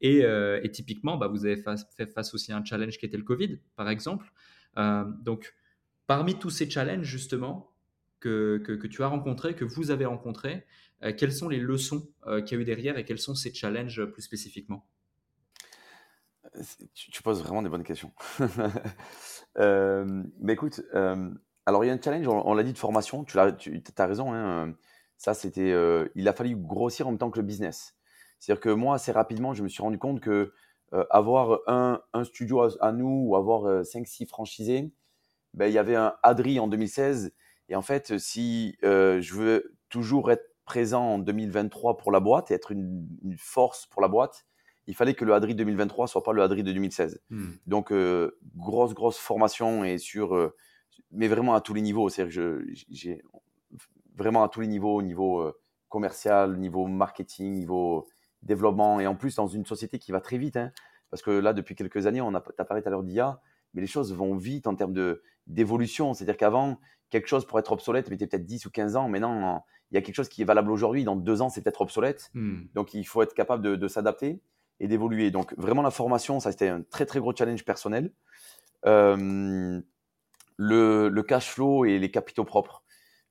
et, typiquement, bah, vous avez fait face aussi à un challenge qui était le Covid, par exemple. donc, Parmi tous ces challenges, justement, que, tu as rencontrées, que vous avez rencontrées. quelles sont les leçons qu'il y a eu derrière et quels sont ces challenges plus spécifiquement? Tu, poses vraiment des bonnes questions. <laughs> mais écoute, alors il y a un challenge, on, l'a dit de formation, tu as, raison, hein, ça c'était, il a fallu grossir en même temps que le business. C'est-à-dire que moi, assez rapidement, je me suis rendu compte que euh, avoir un, studio à, nous ou avoir 5-6 euh, franchisés, ben, il y avait un Adri en 2016. Et en fait, si euh, je veux toujours être présent en 2023 pour la boîte et être une, force pour la boîte, il fallait que le Adri 2023 soit pas le Adri de 2016. Hmm. Donc, grosse, grosse formation et sur, mais vraiment à tous les niveaux. C'est-à-dire que j'ai vraiment à tous les niveaux, au niveau commercial, niveau marketing, niveau développement et en plus dans une société qui va très vite. Hein, parce que là, depuis quelques années, on a, as parlé tout à l'heure d'IA, mais les choses vont vite en termes d'évolution. C'est-à-dire qu'avant, quelque chose pour être obsolète mettait peut-être 10 ou 15 ans. Maintenant, il y a quelque chose qui est valable aujourd'hui. Dans deux ans, c'est peut-être obsolète. Hmm. Donc, il faut être capable de, s'adapter et d'évoluer. Donc, vraiment, la formation, ça, c'était un très, très gros challenge personnel. Euh, le, cash flow et les capitaux propres.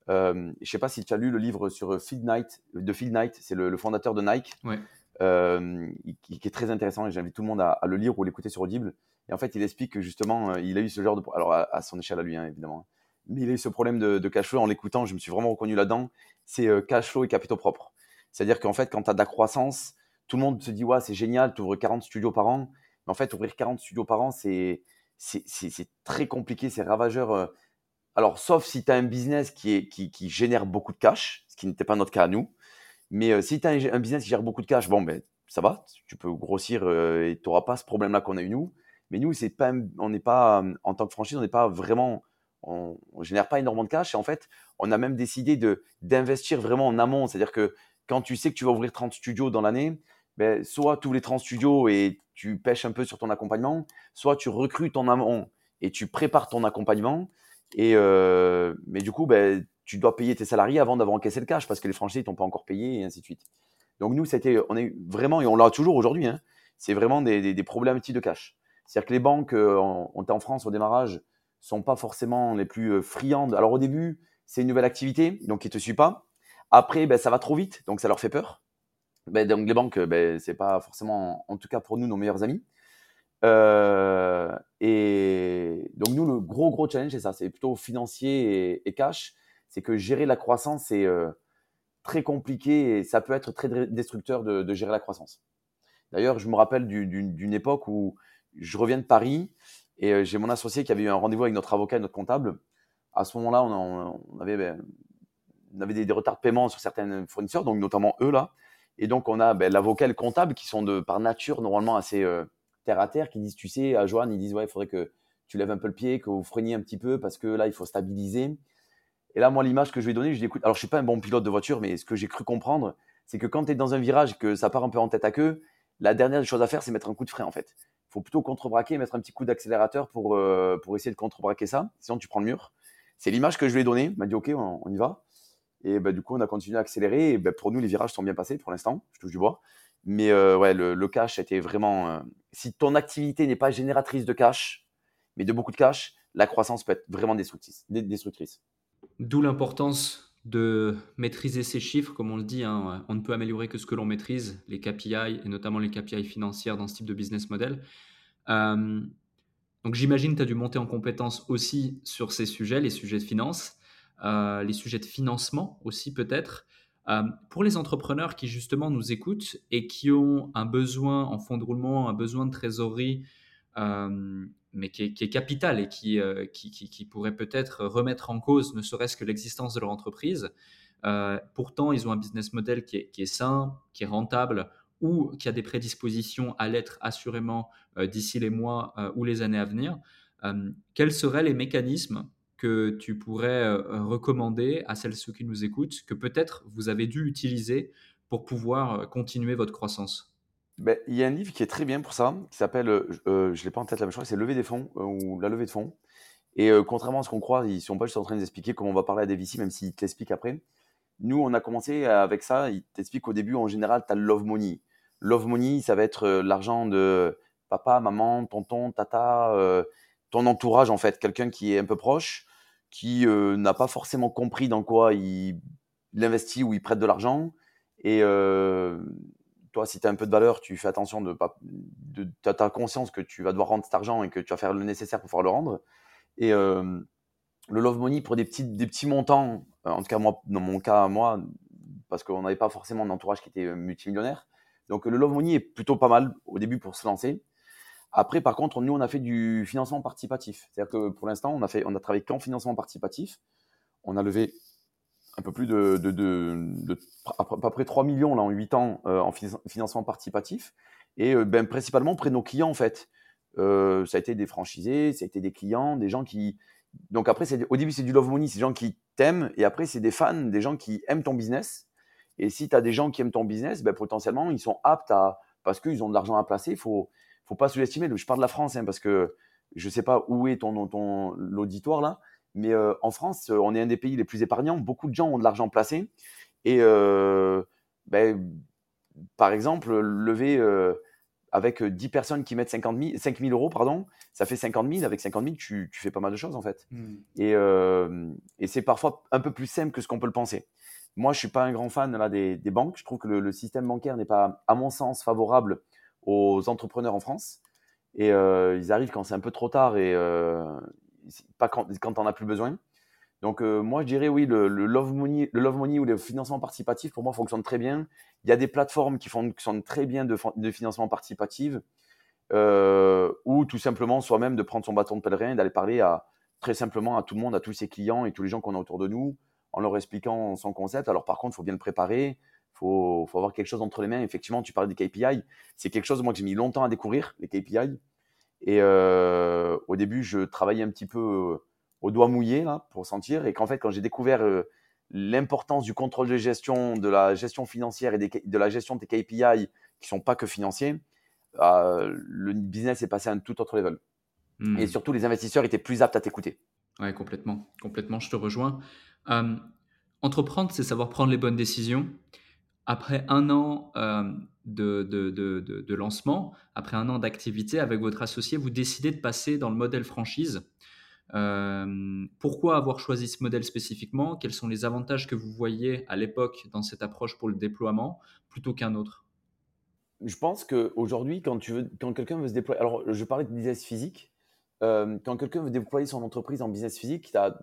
Euh, je ne sais pas si tu as lu le livre sur Phil Knight, de Phil Knight, c'est le, le, fondateur de Nike. Ouais. Euh, qui, est très intéressant et j'invite tout le monde à, le lire ou l'écouter sur Audible. Et en fait, il explique que justement, euh, il a eu ce genre de. Alors, à, son échelle à lui, hein, évidemment. Mais il a eu ce problème de, cash flow. En l'écoutant, je me suis vraiment reconnu là-dedans. C'est euh, cash flow et capitaux propres. C'est-à-dire qu'en fait, quand tu as de la croissance, tout le monde se dit Ouais, c'est génial, tu ouvres 40 studios par an. Mais en fait, ouvrir 40 studios par an, c'est très compliqué, c'est ravageur. Alors, sauf si tu as un business qui, est, génère beaucoup de cash, ce qui n'était pas notre cas à nous. Mais euh, si tu as un business qui gère beaucoup de cash, bon, ben, ça va, tu peux grossir euh, et tu n'auras pas ce problème-là qu'on a eu nous. Mais nous, c'est pas, on n'est pas, en tant que franchise, on n'est pas vraiment, on, ne génère pas énormément de cash. Et en fait, on a même décidé de, d'investir vraiment en amont. C'est-à-dire que quand tu sais que tu vas ouvrir 30 studios dans l'année, ben, soit tous les 30 studios et tu pêches un peu sur ton accompagnement, soit tu recrutes en amont et tu prépares ton accompagnement. Et euh, mais du coup, ben, tu dois payer tes salariés avant d'avoir encaissé le cash parce que les franchises t'ont pas encore payé et ainsi de suite. Donc nous, c'était, on est vraiment, et on l'a toujours aujourd'hui, hein, c'est vraiment des, des, des, de cash. C'est-à-dire que les banques, euh, en France au démarrage, sont pas forcément les plus euh, friandes. Alors au début, c'est une nouvelle activité, donc ils te suivent pas. Après, ben, ça va trop vite, donc ça leur fait peur. Ben, donc les banques, ben, c'est pas forcément, en tout cas pour nous, nos meilleurs amis. Euh, et donc nous, le gros gros challenge, c'est ça, c'est plutôt financier et, cash c'est que gérer la croissance, c'est très compliqué et ça peut être très destructeur de, gérer la croissance. D'ailleurs, je me rappelle d'une époque où je reviens de Paris et euh, j'ai mon associé qui avait eu un rendez-vous avec notre avocat et notre comptable. À ce moment-là, on, avait, ben, des, retards de paiement sur certains fournisseurs, donc notamment eux là. Et donc, on a ben, l'avocat et le comptable qui sont de, par nature normalement assez euh, terre à terre, qui disent, tu sais, à Joanne, ils disent, ouais, il faudrait que tu lèves un peu le pied, que vous freiniez un petit peu parce que là, il faut stabiliser. Et là, moi, l'image que je vais donner, je dis écoute, alors je suis pas un bon pilote de voiture, mais ce que j'ai cru comprendre, c'est que quand tu es dans un virage que ça part un peu en tête à queue, la dernière chose à faire, c'est mettre un coup de frein en fait. Faut plutôt contrebraquer, mettre un petit coup d'accélérateur pour, euh, pour essayer de contrebraquer ça. Sinon, tu prends le mur. C'est l'image que je lui ai donnée. Il m'a dit ok, on, y va. Et bah, du coup, on a continué à accélérer. Et bah, pour nous, les virages sont bien passés pour l'instant. Je touche du bois. Mais euh, ouais, le, le, cash était vraiment. Euh, si ton activité n'est pas génératrice de cash, mais de beaucoup de cash, la croissance peut être vraiment destructrice. destructrice. D'où l'importance de maîtriser ces chiffres, comme on le dit, hein, on ne peut améliorer que ce que l'on maîtrise, les KPI et notamment les KPI financières dans ce type de business model. Euh, donc j'imagine que tu as dû monter en compétence aussi sur ces sujets, les sujets de finance, euh, les sujets de financement aussi peut-être. Euh, pour les entrepreneurs qui justement nous écoutent et qui ont un besoin en fonds de roulement, un besoin de trésorerie mais qui est, capital et euh, qui, qui, pourrait peut-être remettre en cause ne serait-ce que l'existence de leur entreprise. Euh, pourtant, ils ont un business model qui est, sain, qui est rentable ou qui a des prédispositions à l'être assurément euh, d'ici les mois ou les années à venir. quels seraient les mécanismes que tu pourrais recommander à celles ceux qui nous écoutent, que peut-être vous avez dû utiliser pour pouvoir continuer votre croissance? Ben, il y a un livre qui est très bien pour ça, qui s'appelle, euh, euh, je ne l'ai pas en tête la même c'est Lever des fonds euh, ou La levée de fonds. Et contrairement à ce qu'on croit, ils ne sont pas juste en train d'expliquer comment on va parler à des VC, même s'ils te l'expliquent après. Nous, on a commencé avec ça. Ils t'expliquent au début, en général, tu as love money. Love money, ça va être l'argent de papa, maman, tonton, tata, ton entourage, en fait, quelqu'un qui est un peu proche, qui n'a pas forcément compris dans quoi il, investit ou il prête de l'argent. Et si tu as un peu de valeur, tu fais attention de pas. De, tu as conscience que tu vas devoir rendre cet argent et que tu vas faire le nécessaire pour pouvoir le rendre. Et le love money pour des petits, des petits montants, en tout cas, moi, dans mon cas, moi, parce qu'on n'avait pas forcément un entourage qui était multimillionnaire. Donc le love money est plutôt pas mal au début pour se lancer. Après, par contre, nous, on a fait du financement participatif. C'est-à-dire que pour l'instant, on a, fait, on a travaillé qu'en financement participatif. On a levé un peu plus de, de, de, à peu près 3 millions là, en 8 ans euh, en financement participatif. Et euh, ben, principalement auprès de nos clients, en fait. Euh, ça a été des franchisés, ça a été des clients, des gens qui. Donc après, au début, c'est du love money, c'est des gens qui t'aiment. Et après, c'est des fans, des gens qui aiment ton business. Et si tu as des gens qui aiment ton business, ben, potentiellement, ils sont aptes à. Parce qu'ils ont de l'argent à placer, il faut faut pas sous-estimer. Je parle de la France hein, parce que je ne sais pas où est ton, ton l'auditoire là, mais euh, en France, on est un des pays les plus épargnants. Beaucoup de gens ont de l'argent placé et euh, ben, par exemple, lever euh, avec 10 personnes qui mettent 50 000, 5 000 euros, pardon, ça fait 50 000. Avec 50 000, tu, tu fais pas mal de choses en fait. Hmm. Et, et c'est parfois un peu plus simple que ce qu'on peut le penser. Moi, je suis pas un grand fan là, des, des banques. Je trouve que le, le système bancaire n'est pas, à mon sens, favorable aux entrepreneurs en France. Et euh, ils arrivent quand c'est un peu trop tard et euh, pas quand, quand on n'a plus besoin. Donc euh, moi je dirais oui, le, love money, le love money ou le financement participatif pour moi fonctionne très bien. Il y a des plateformes qui fonctionnent très bien de, financement participatif ou tout simplement soi-même de prendre son bâton de pèlerin et d'aller parler à très simplement à tout le monde, à tous ses clients et tous les gens qu'on a autour de nous en leur expliquant son concept. Alors par contre, il faut bien le préparer faut, faut avoir quelque chose entre les mains. Effectivement, tu parlais des KPI. C'est quelque chose, moi, que j'ai mis longtemps à découvrir, les KPI. Et euh, au début, je travaillais un petit peu euh, au doigt mouillé, là, pour sentir. Et qu'en fait, quand j'ai découvert euh, l'importance du contrôle de gestion, de la gestion financière et de la gestion des KPI qui sont pas que financiers, le business est passé à un tout autre level. Et hmm. surtout, les investisseurs étaient plus aptes à t'écouter. Ouais, complètement. Complètement, je te rejoins. entreprendre, c'est savoir prendre les bonnes décisions après un an euh, de, de, lancement, après un an d'activité avec votre associé, vous décidez de passer dans le modèle franchise. Euh, pourquoi avoir choisi ce modèle spécifiquement? Quels sont les avantages que vous voyez à l'époque dans cette approche pour le déploiement plutôt qu'un autre? Je pense qu'aujourd'hui, quand, quand quelqu'un veut se déployer, alors je parlais de business physique, euh, quand quelqu'un veut déployer son entreprise en business physique, tu as,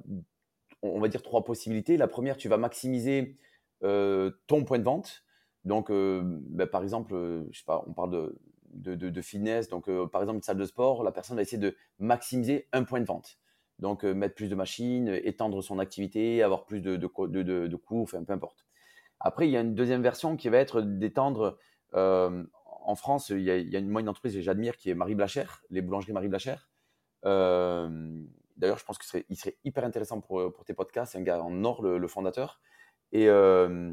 on va dire, trois possibilités. La première, tu vas maximiser ton point de vente. Donc, euh, ben, par exemple, euh, on parle de, fitness. Donc, par exemple, une salle de sport, la personne va essayer de maximiser un point de vente. Donc, mettre plus de machines, étendre son activité, avoir plus de, de, coûts, enfin, peu importe. Après, il y a une deuxième version qui va être d'étendre. en France, il y, a, y, a, une entreprise que j'admire qui est Marie Blachère, les boulangeries Marie Blachère. D'ailleurs, je pense qu'il serait, serait hyper intéressant pour, pour tes podcasts. C'est un gars en or, le fondateur. Et, euh,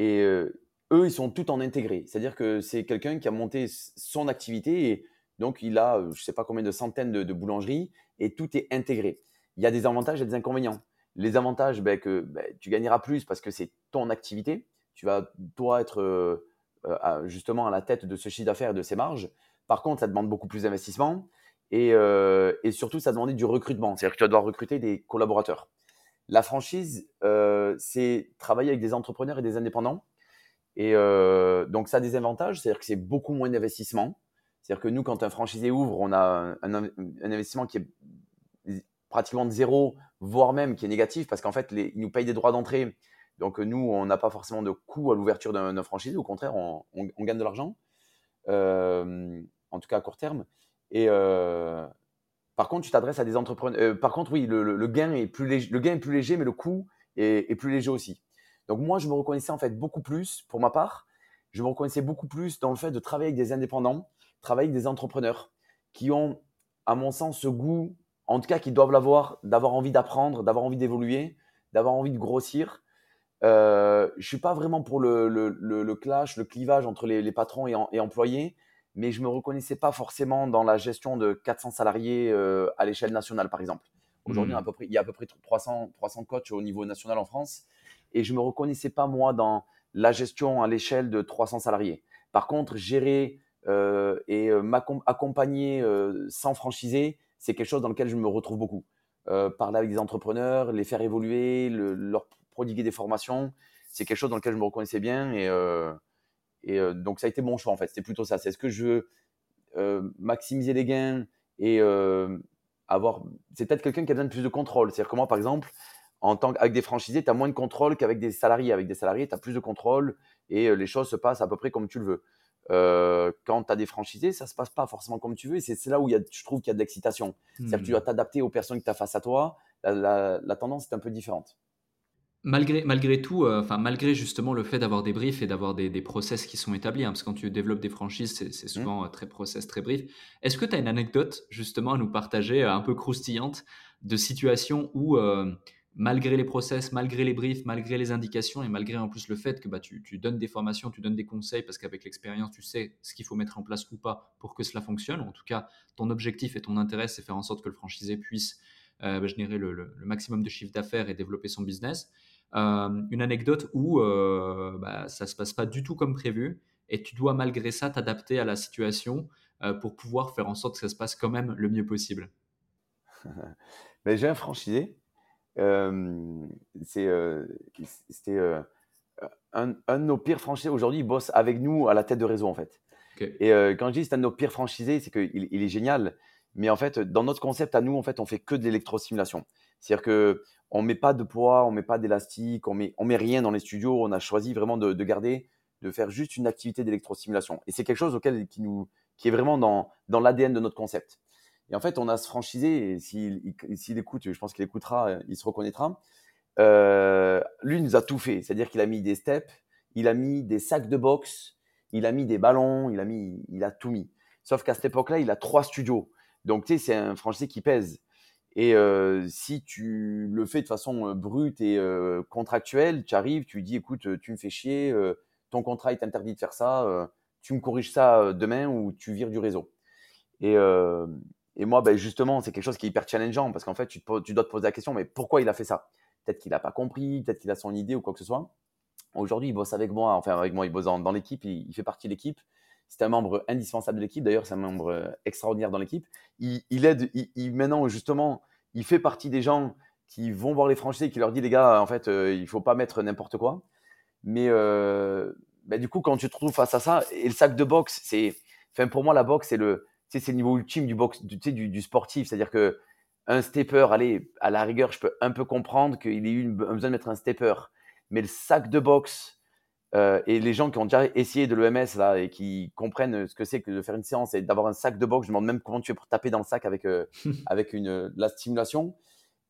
euh, eux, ils sont tout en intégré. C'est-à-dire que c'est quelqu'un qui a monté son activité et donc il a, je ne sais pas combien de centaines de, boulangeries et tout est intégré. Il y a des avantages et des inconvénients. Les avantages, ben, que ben, tu gagneras plus parce que c'est ton activité. Tu vas, toi, être euh, justement à la tête de ce chiffre d'affaires et de ces marges. Par contre, ça demande beaucoup plus d'investissement et, et, surtout, ça demande du recrutement. C'est-à-dire que tu vas devoir recruter des collaborateurs. La franchise, euh, c'est travailler avec des entrepreneurs et des indépendants. Et euh, donc, ça a des avantages, c'est-à-dire que c'est beaucoup moins d'investissement. C'est-à-dire que nous, quand un franchisé ouvre, on a un, investissement qui est pratiquement de zéro, voire même qui est négatif, parce qu'en fait, ils nous payent des droits d'entrée. Donc, nous, on n'a pas forcément de coût à l'ouverture d'un franchisé. Au contraire, on, gagne de l'argent, euh, en tout cas à court terme. Par contre, tu t'adresses à des entrepreneurs. Euh, par contre, oui, le, gain est plus léger, le gain est plus léger, mais le coût est, plus léger aussi. Donc moi, je me reconnaissais en fait beaucoup plus, pour ma part, je me reconnaissais beaucoup plus dans le fait de travailler avec des indépendants, travailler avec des entrepreneurs qui ont, à mon sens, ce goût, en tout cas, qui doivent l'avoir, d'avoir envie d'apprendre, d'avoir envie d'évoluer, d'avoir envie de grossir. Euh, je suis pas vraiment pour le, clash, le clivage entre les, patrons et employés mais je me reconnaissais pas forcément dans la gestion de 400 salariés euh, à l'échelle nationale, par exemple. Aujourd'hui, hmm. il y a à peu près 300, 300 coachs au niveau national en France, et je me reconnaissais pas moi dans la gestion à l'échelle de 300 salariés. Par contre, gérer euh, et euh, m'accompagner sans franchiser, c'est quelque chose dans lequel je me retrouve beaucoup. parler avec des entrepreneurs, les faire évoluer, leur prodiguer des formations. C'est quelque chose dans lequel je me reconnaissais bien et, et donc ça a été mon choix en fait. C'était plutôt ça. C'est ce que je veux maximiser les gains et avoir. C'est peut-être quelqu'un qui a besoin de plus de contrôle. C'est-à-dire que moi, par exemple, en tant qu'avec des franchisés, tu as moins de contrôle qu'avec des salariés. Avec des salariés, tu as plus de contrôle et les choses se passent à peu près comme tu le veux. Euh, quand tu as des franchisés, ça se passe pas forcément comme tu veux. Et c'est là où y a, je trouve qu'il y a de l'excitation. C'est-à-dire que tu dois hmm. t'adapter aux personnes que tu as face à toi. La, tendance est un peu différente. Malgré, malgré tout, euh, enfin malgré justement le fait d'avoir des briefs et d'avoir des, des, process qui sont établis, hein, parce que quand tu développes des franchises, c'est hmm. souvent euh, très process, très brief. Est-ce que tu as une anecdote justement à nous partager, un peu croustillante, de situation où malgré les process, malgré les briefs, malgré les indications et malgré en plus le fait que bah, tu, donnes des formations, tu donnes des conseils parce qu'avec l'expérience, tu sais ce qu'il faut mettre en place ou pas pour que cela fonctionne. En tout cas, ton objectif et ton intérêt, c'est faire en sorte que le franchisé puisse euh, bah, générer le, maximum de chiffre d'affaires et développer son business. Euh, une anecdote où euh, bah, ça ne se passe pas du tout comme prévu et tu dois malgré ça t'adapter à la situation pour pouvoir faire en sorte que ça se passe quand même le mieux possible. <laughs> Mais j'ai un franchisé c'était un, de nos pires franchisés aujourd'hui. Il bosse avec nous à la tête de réseau en fait. Et quand je dis c'est un de nos pires franchisés, c'est qu'il il est génial. Mais en fait, dans notre concept à nous, en fait, on fait que de l'électrostimulation. C'est-à-dire que on met pas de poids, on met pas d'élastique, on met, on met rien dans les studios. On a choisi vraiment de, garder, de faire juste une activité d'électrostimulation. Et c'est quelque chose auquel qui nous, qui est vraiment dans, dans l'ADN de notre concept. Et en fait, on a ce franchisé, et s'il écoute, je pense qu'il écoutera, il se reconnaîtra. Euh, lui, nous a tout fait. C'est-à-dire qu'il a mis des steps, il a mis des sacs de boxe, il a mis des ballons, il a, mis, il a tout mis. Sauf qu'à cette époque-là, il a trois studios. Donc, tu sais, c'est un franchisé qui pèse. Et si tu le fais de façon brute et contractuelle, tu arrives, tu dis, écoute, tu me fais chier, ton contrat est interdit de faire ça, tu me corriges ça demain ou tu vires du réseau. Et, et moi, ben justement, c'est quelque chose qui est hyper challengeant parce qu'en fait, tu, dois te poser la question, mais pourquoi il a fait ça? Peut-être qu'il n'a pas compris, peut-être qu'il a son idée ou quoi que ce soit. Aujourd'hui, il bosse avec moi, enfin avec moi, il bosse dans, l'équipe, il, fait partie de l'équipe. C'est un membre indispensable de l'équipe. D'ailleurs, c'est un membre extraordinaire dans l'équipe. Il, aide, il, maintenant, justement, il fait partie des gens qui vont voir les franchisés et qui leur dit, les gars, en fait, euh, il faut pas mettre n'importe quoi. Mais euh, ben, du coup, quand tu te trouves face à ça, et le sac de boxe, c'est, enfin, pour moi, la boxe, c'est le, c'est le niveau ultime du box, du, du, sportif. C'est-à-dire que un stepper, allez, à la rigueur, je peux un peu comprendre qu'il ait eu besoin de mettre un stepper. Mais le sac de boxe euh, et les gens qui ont déjà essayé de l'EMS là et qui comprennent ce que c'est que de faire une séance et d'avoir un sac de boxe, je me demande même comment tu fais pour taper dans le sac avec, euh, <laughs> avec une, la stimulation.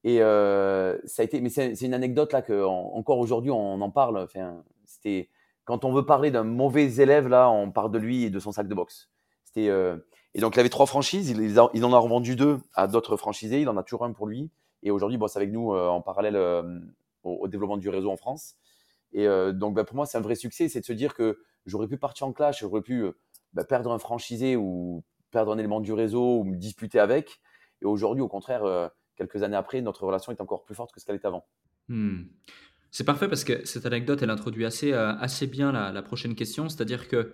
Et euh, ça a été, mais c'est une anecdote là que encore aujourd'hui on en parle. Enfin, c'était quand on veut parler d'un mauvais élève là, on parle de lui et de son sac de boxe. C'était et donc, il avait trois franchises. Il, en a revendu deux à d'autres franchisés. Il en a toujours un pour lui. Et aujourd'hui, il bosse avec nous euh, en parallèle euh, au, développement du réseau en France. Et euh, donc, bah, pour moi, c'est un vrai succès. C'est de se dire que j'aurais pu partir en clash, j'aurais pu bah, perdre un franchisé ou perdre un élément du réseau ou me disputer avec. Et aujourd'hui, au contraire, quelques années après, notre relation est encore plus forte que ce qu'elle était avant. Hmm. C'est parfait parce que cette anecdote, elle introduit assez, assez bien la, prochaine question. C'est-à-dire que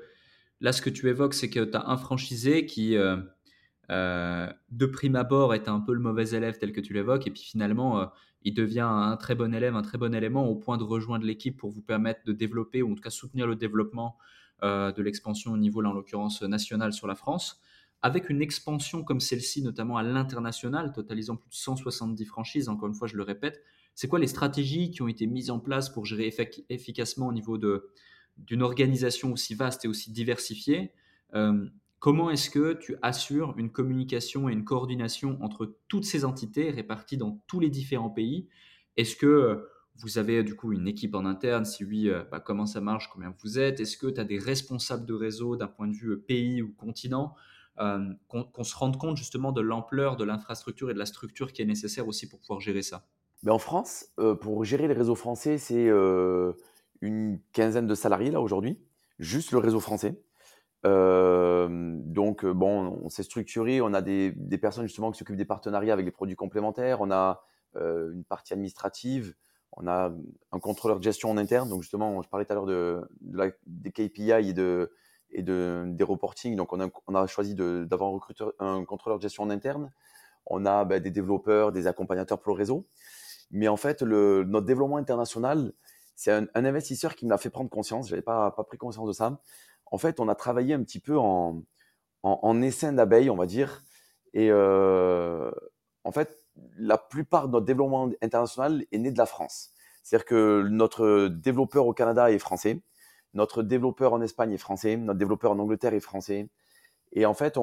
Là, ce que tu évoques, c'est que tu as un franchisé qui, euh, euh, de prime abord, est un peu le mauvais élève tel que tu l'évoques, et puis finalement, euh, il devient un très bon élève, un très bon élément au point de rejoindre l'équipe pour vous permettre de développer, ou en tout cas soutenir le développement de l'expansion au niveau, là, en l'occurrence, national sur la France. Avec une expansion comme celle-ci, notamment à l'international, totalisant plus de 170 franchises, encore une fois, je le répète, c'est quoi les stratégies qui ont été mises en place pour gérer efficacement au niveau d'une organisation aussi vaste et aussi diversifiée, euh, comment est-ce que tu assures une communication et une coordination entre toutes ces entités réparties dans tous les différents pays? Est-ce que euh, vous avez du coup une équipe en interne? Si oui, euh, bah, comment ça marche? Combien vous êtes? Est-ce que tu as des responsables de réseau d'un point de vue pays ou continent qu'on se rende compte justement de l'ampleur de l'infrastructure et de la structure qui est nécessaire aussi pour pouvoir gérer ça? Ben En France, pour gérer les réseaux français, c'est une quinzaine de salariés là aujourd'hui, juste le réseau français. Euh, donc, euh, bon, on s'est structuré, on a des, personnes justement qui s'occupent des partenariats avec les produits complémentaires, on a euh, une partie administrative, on a un contrôleur de gestion en interne. Donc, justement, je parlais tout à l'heure de, de des KPI et, de, et de, des reporting. Donc, on a, choisi d'avoir un, contrôleur de gestion en interne. on a ben, des développeurs, des accompagnateurs pour le réseau. Mais en fait, notre développement international, c'est un, investisseur qui me l'a fait prendre conscience. Je n'avais pas pris conscience de ça. En fait, on a travaillé un petit peu en, en, essaim d'abeilles, on va dire. Et euh, en fait, la plupart de notre développement international est né de la France. C'est-à-dire que notre développeur au Canada est français, notre développeur en Espagne est français, notre développeur en Angleterre est français. Et en fait,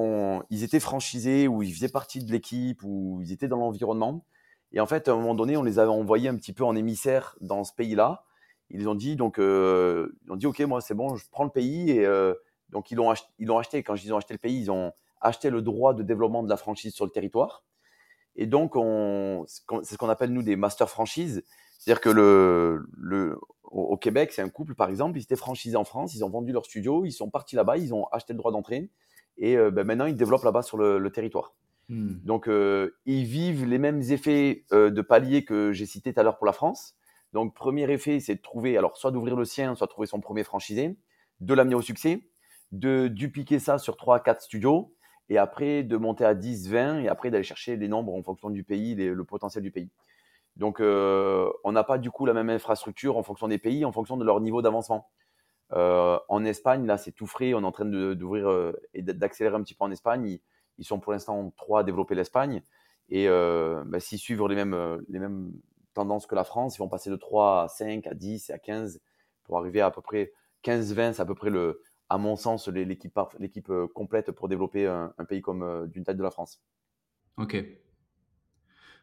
ils étaient franchisés ou ils faisaient partie de l'équipe ou ils étaient dans l'environnement. Et en fait, à un moment donné, on les avait envoyés un petit peu en émissaire dans ce pays-là. Ils ont dit donc, euh, ils ont dit ok, moi c'est bon, je prends le pays et euh, donc ils l'ont acheté. Quand ils ont acheté le pays, ils ont acheté le droit de développement de la franchise sur le territoire. Et donc, c'est ce qu'on appelle nous des master franchises. C'est-à-dire que le, le, au Québec, c'est un couple, par exemple, ils étaient franchisés en France, ils ont vendu leur studio, ils sont partis là-bas, ils ont acheté le droit d'entrée. Et euh, ben, maintenant, ils développent là-bas sur le, territoire. Hmm. Donc, ils vivent les mêmes effets de palier que j'ai cité tout à l'heure pour la France. Donc, premier effet, c'est de trouver, alors, soit d'ouvrir le sien, soit de trouver son premier franchisé, de l'amener au succès, de dupliquer ça sur 3 4 studios, et après de monter à 10, 20, et après d'aller chercher les nombres en fonction du pays, le potentiel du pays. Donc, on n'a pas du coup la même infrastructure en fonction des pays, en fonction de leur niveau d'avancement. Euh, en Espagne, là, c'est tout frais. On est en train d'ouvrir euh, et d'accélérer un petit peu en Espagne. Ils, sont pour l'instant trois à développer l'Espagne. Et euh, bah, s'ils suivent les mêmes tendances que la France, ils vont passer de 3 à 5, à 10 et à 15 pour arriver à à peu près 15-20. C'est à peu près, le, à mon sens, l'équipe complète pour développer un, pays comme d'une taille de la France. Ok.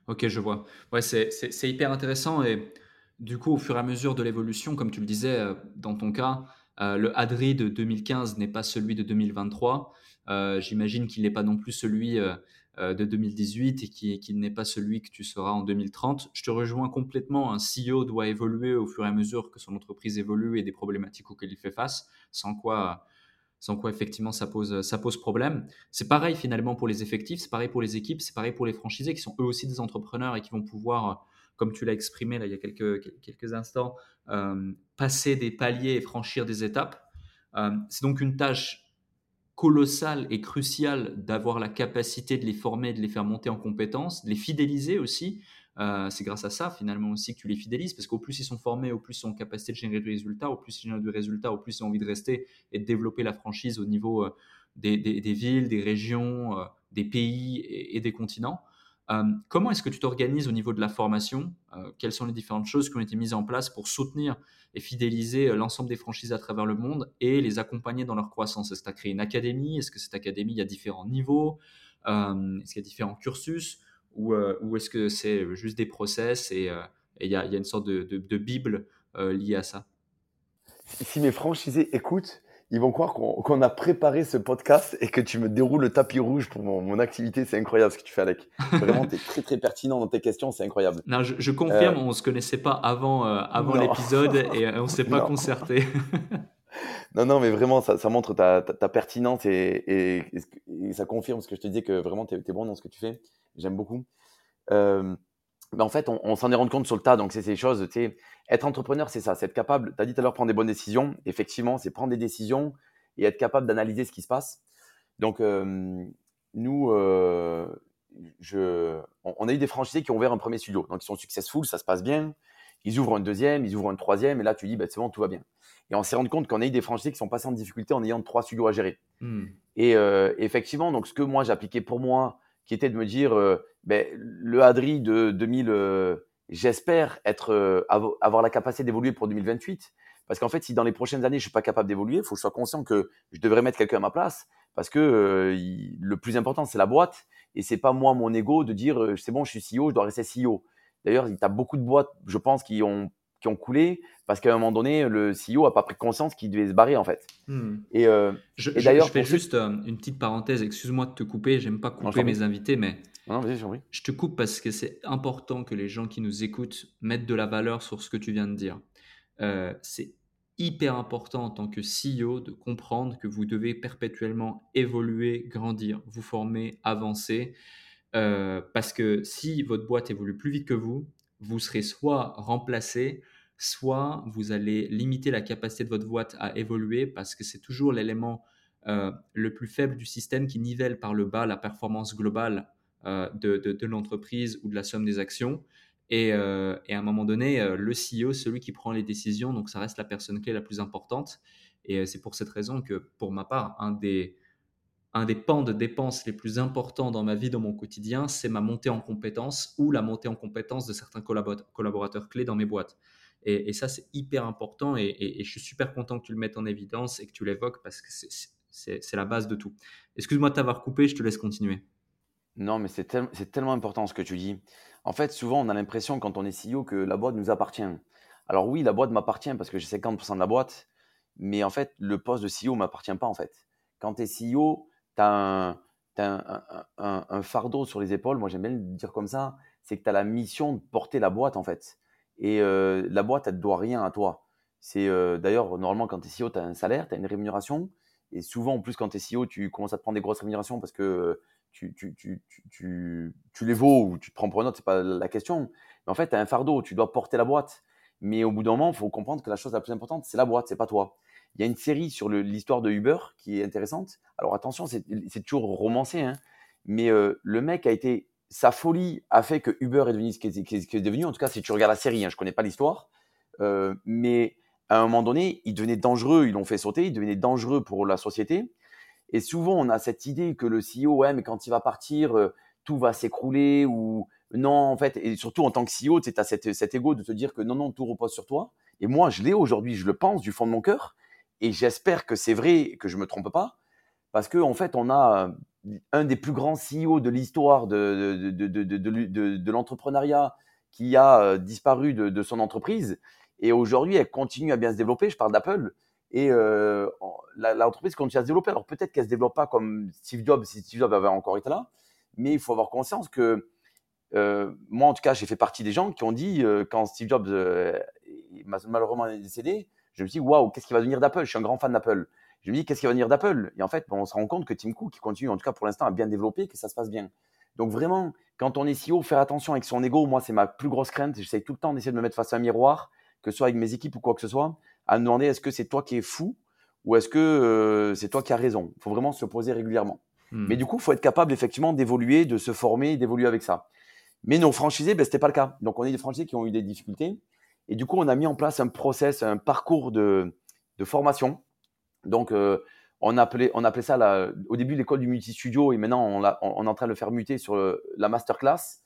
Ok, je vois. Ouais, c'est hyper intéressant. Et du coup, au fur et à mesure de l'évolution, comme tu le disais dans ton cas, euh, le Adri de 2015 n'est pas celui de 2023. Euh, j'imagine qu'il n'est pas non plus celui euh, de 2018 et qu'il n'est pas celui que tu seras en 2030. Je te rejoins complètement. Un CEO doit évoluer au fur et à mesure que son entreprise évolue et des problématiques auxquelles il fait face, sans quoi, sans quoi effectivement ça pose, ça pose problème. C'est pareil finalement pour les effectifs, c'est pareil pour les équipes, c'est pareil pour les franchisés qui sont eux aussi des entrepreneurs et qui vont pouvoir comme tu l'as exprimé là, il y a quelques, quelques instants, euh, passer des paliers et franchir des étapes. Euh, c'est donc une tâche colossale et cruciale d'avoir la capacité de les former, de les faire monter en compétences, de les fidéliser aussi. Euh, c'est grâce à ça finalement aussi que tu les fidélises, parce qu'au plus ils sont formés, au plus ils ont capacité de générer du résultat, au plus ils génèrent du résultat, au plus ils ont envie de rester et de développer la franchise au niveau des, villes, des régions, des pays et des continents. Euh, comment est-ce que tu t'organises au niveau de la formation? Euh, Quelles sont les différentes choses qui ont été mises en place pour soutenir et fidéliser euh, l'ensemble des franchises à travers le monde et les accompagner dans leur croissance? Est-ce que tu as créé une académie? Est-ce que cette académie, il y a différents niveaux? Est-ce qu'il y a différents cursus? Ou, est-ce que c'est juste des process et il y, a, une sorte de, de bible liée à ça? Si mes franchisés écoutent, ils vont croire qu'on a préparé ce podcast et que tu me déroules le tapis rouge pour mon, activité. C'est incroyable ce que tu fais, Alec. Vraiment, tu es très, très pertinent dans tes questions. C'est incroyable. Non, je, confirme, euh, on ne se connaissait pas avant, euh, avant l'épisode et euh, on ne s'est pas concerté. <laughs> non, non, mais vraiment, ça, ça montre ta, ta, pertinence et, et, ça confirme ce que je te disais que vraiment, tu es, bon dans ce que tu fais. J'aime beaucoup. Mais en fait, on, on s'en est rendu compte sur le tas. Donc, c'est ces choses, tu sais être entrepreneur, c'est ça, c'est être capable, tu as dit tout à l'heure, prendre des bonnes décisions. Effectivement, c'est prendre des décisions et être capable d'analyser ce qui se passe. Donc, euh, nous, euh, je, on, a eu des franchisés qui ont ouvert un premier studio. Donc, ils sont successful, ça se passe bien. Ils ouvrent un deuxième, ils ouvrent un troisième, et là, tu dis, bah, c'est bon, tout va bien. Et on s'est rendu compte qu'on a eu des franchisés qui sont passés en difficulté en ayant trois studios à gérer. Hmm. Et euh, effectivement, donc, ce que moi, j'appliquais pour moi, qui était de me dire, ben, le Adri de 2000 j'espère être, euh, avoir la capacité d'évoluer pour 2028. Parce qu'en fait, si dans les prochaines années, je suis pas capable d'évoluer, il faut que je sois conscient que je devrais mettre quelqu'un à ma place. Parce que euh, le plus important, c'est la boîte. Et c'est pas moi, mon ego, de dire euh, c'est bon, je suis CEO, je dois rester CEO. D'ailleurs, il y a beaucoup de boîtes, je pense, qui ont, qui ont coulé parce qu'à un moment donné, le CEO a pas pris conscience qu'il devait se barrer, en fait. Hmm. Et, je, d'ailleurs, je fais juste une petite parenthèse. Excuse-moi de te couper. J'aime pas couper mes invités, mais je te coupe parce que c'est important que les gens qui nous écoutent mettent de la valeur sur ce que tu viens de dire. Euh, c'est hyper important en tant que CEO de comprendre que vous devez perpétuellement évoluer, grandir, vous former, avancer. Euh, parce que si votre boîte évolue plus vite que vous, vous serez soit remplacé, soit vous allez limiter la capacité de votre boîte à évoluer parce que c'est toujours l'élément euh, le plus faible du système qui nivelle par le bas la performance globale de, l'entreprise ou de la somme des actions. Et, à un moment donné, le CEO, celui qui prend les décisions, donc ça reste la personne clé la plus importante. Et c'est pour cette raison que, pour ma part, un des, un des pans de dépenses les plus importants dans ma vie, dans mon quotidien, c'est ma montée en compétences ou la montée en compétences de certains collaborateurs clés dans mes boîtes. Et, ça, c'est hyper important et, je suis super content que tu le mettes en évidence et que tu l'évoques parce que c'est la base de tout. Excuse-moi de t'avoir coupé, je te laisse continuer. Non, mais c'est tellement important ce que tu dis. En fait, souvent, on a l'impression quand on est CEO que la boîte nous appartient. Alors oui, la boîte m'appartient parce que j'ai 50% de la boîte, mais en fait, le poste de CEO m'appartient pas en fait. Quand tu es CEO, tu as, un, fardeau sur les épaules, moi j'aime bien le dire comme ça, c'est que tu as la mission de porter la boîte en fait. Et euh, la boîte, elle ne doit rien à toi. C'est euh, d'ailleurs, normalement, quand tu es CEO, tu as un salaire, tu as une rémunération. Et souvent, en plus, quand tu es CEO, tu commences à te prendre des grosses rémunérations parce que tu, les vaux ou tu te prends pour un autre, c'est pas la question. Mais en fait, tu as un fardeau, tu dois porter la boîte. Mais au bout d'un moment, il faut comprendre que la chose la plus importante, c'est la boîte, c'est pas toi. Il y a une série sur l'histoire de Uber qui est intéressante. Alors attention, c'est toujours romancé, hein, mais euh, le mec a été. Sa folie a fait que Uber est devenu ce qu'il est, devenu. En tout cas, si tu regardes la série, hein, je ne connais pas l'histoire, euh, mais à un moment donné, il devenait dangereux. Ils l'ont fait sauter. Il devenait dangereux pour la société. Et souvent, on a cette idée que le CEO, ouais, mais quand il va partir, euh, tout va s'écrouler ou non, en fait, et surtout en tant que CEO, tu as cet, ego de te dire que non, non, tout repose sur toi. Et moi, je l'ai aujourd'hui, je le pense du fond de mon cœur. Et j'espère que c'est vrai, que je ne me trompe pas, parce qu'en en fait, on a un des plus grands CEO de l'histoire de, de, de, de l'entrepreneuriat qui a euh, disparu de, son entreprise. Et aujourd'hui, elle continue à bien se développer. Je parle d'Apple. Et euh, l'entreprise continue à se développer. Alors peut-être qu'elle ne se développe pas comme Steve Jobs, si Steve Jobs avait encore été là. Mais il faut avoir conscience que euh, moi, en tout cas, j'ai fait partie des gens qui ont dit, quand Steve Jobs malheureusement décédé, je me suis dit, waouh, qu'est-ce qui va devenir d'Apple? Je suis un grand fan d'Apple. Je me dis, qu'est-ce qui va venir d'Apple? Et en fait, on se rend compte que Tim Cook, qui continue, en tout cas pour l'instant, à bien développer, que ça se passe bien. Donc vraiment, quand on est CEO, faire attention avec son ego, moi, c'est ma plus grosse crainte. J'essaie tout le temps d'essayer de me mettre face à un miroir, que ce soit avec mes équipes ou quoi que ce soit, à me demander est-ce que c'est toi qui es fou ou est-ce que euh, c'est toi qui as raison? Il faut vraiment se poser régulièrement. Hmm. Mais du coup, il faut être capable effectivement d'évoluer, de se former, d'évoluer avec ça. Mais nos franchisés, ben, ce n'était pas le cas. Donc, on est des franchisés qui ont eu des difficultés. Et du coup, on a mis en place un process, un parcours de, formation. Donc, euh, on, appelait, on appelait ça au début l'école du multi-studio et maintenant on, on, est en train de le faire muter sur la masterclass.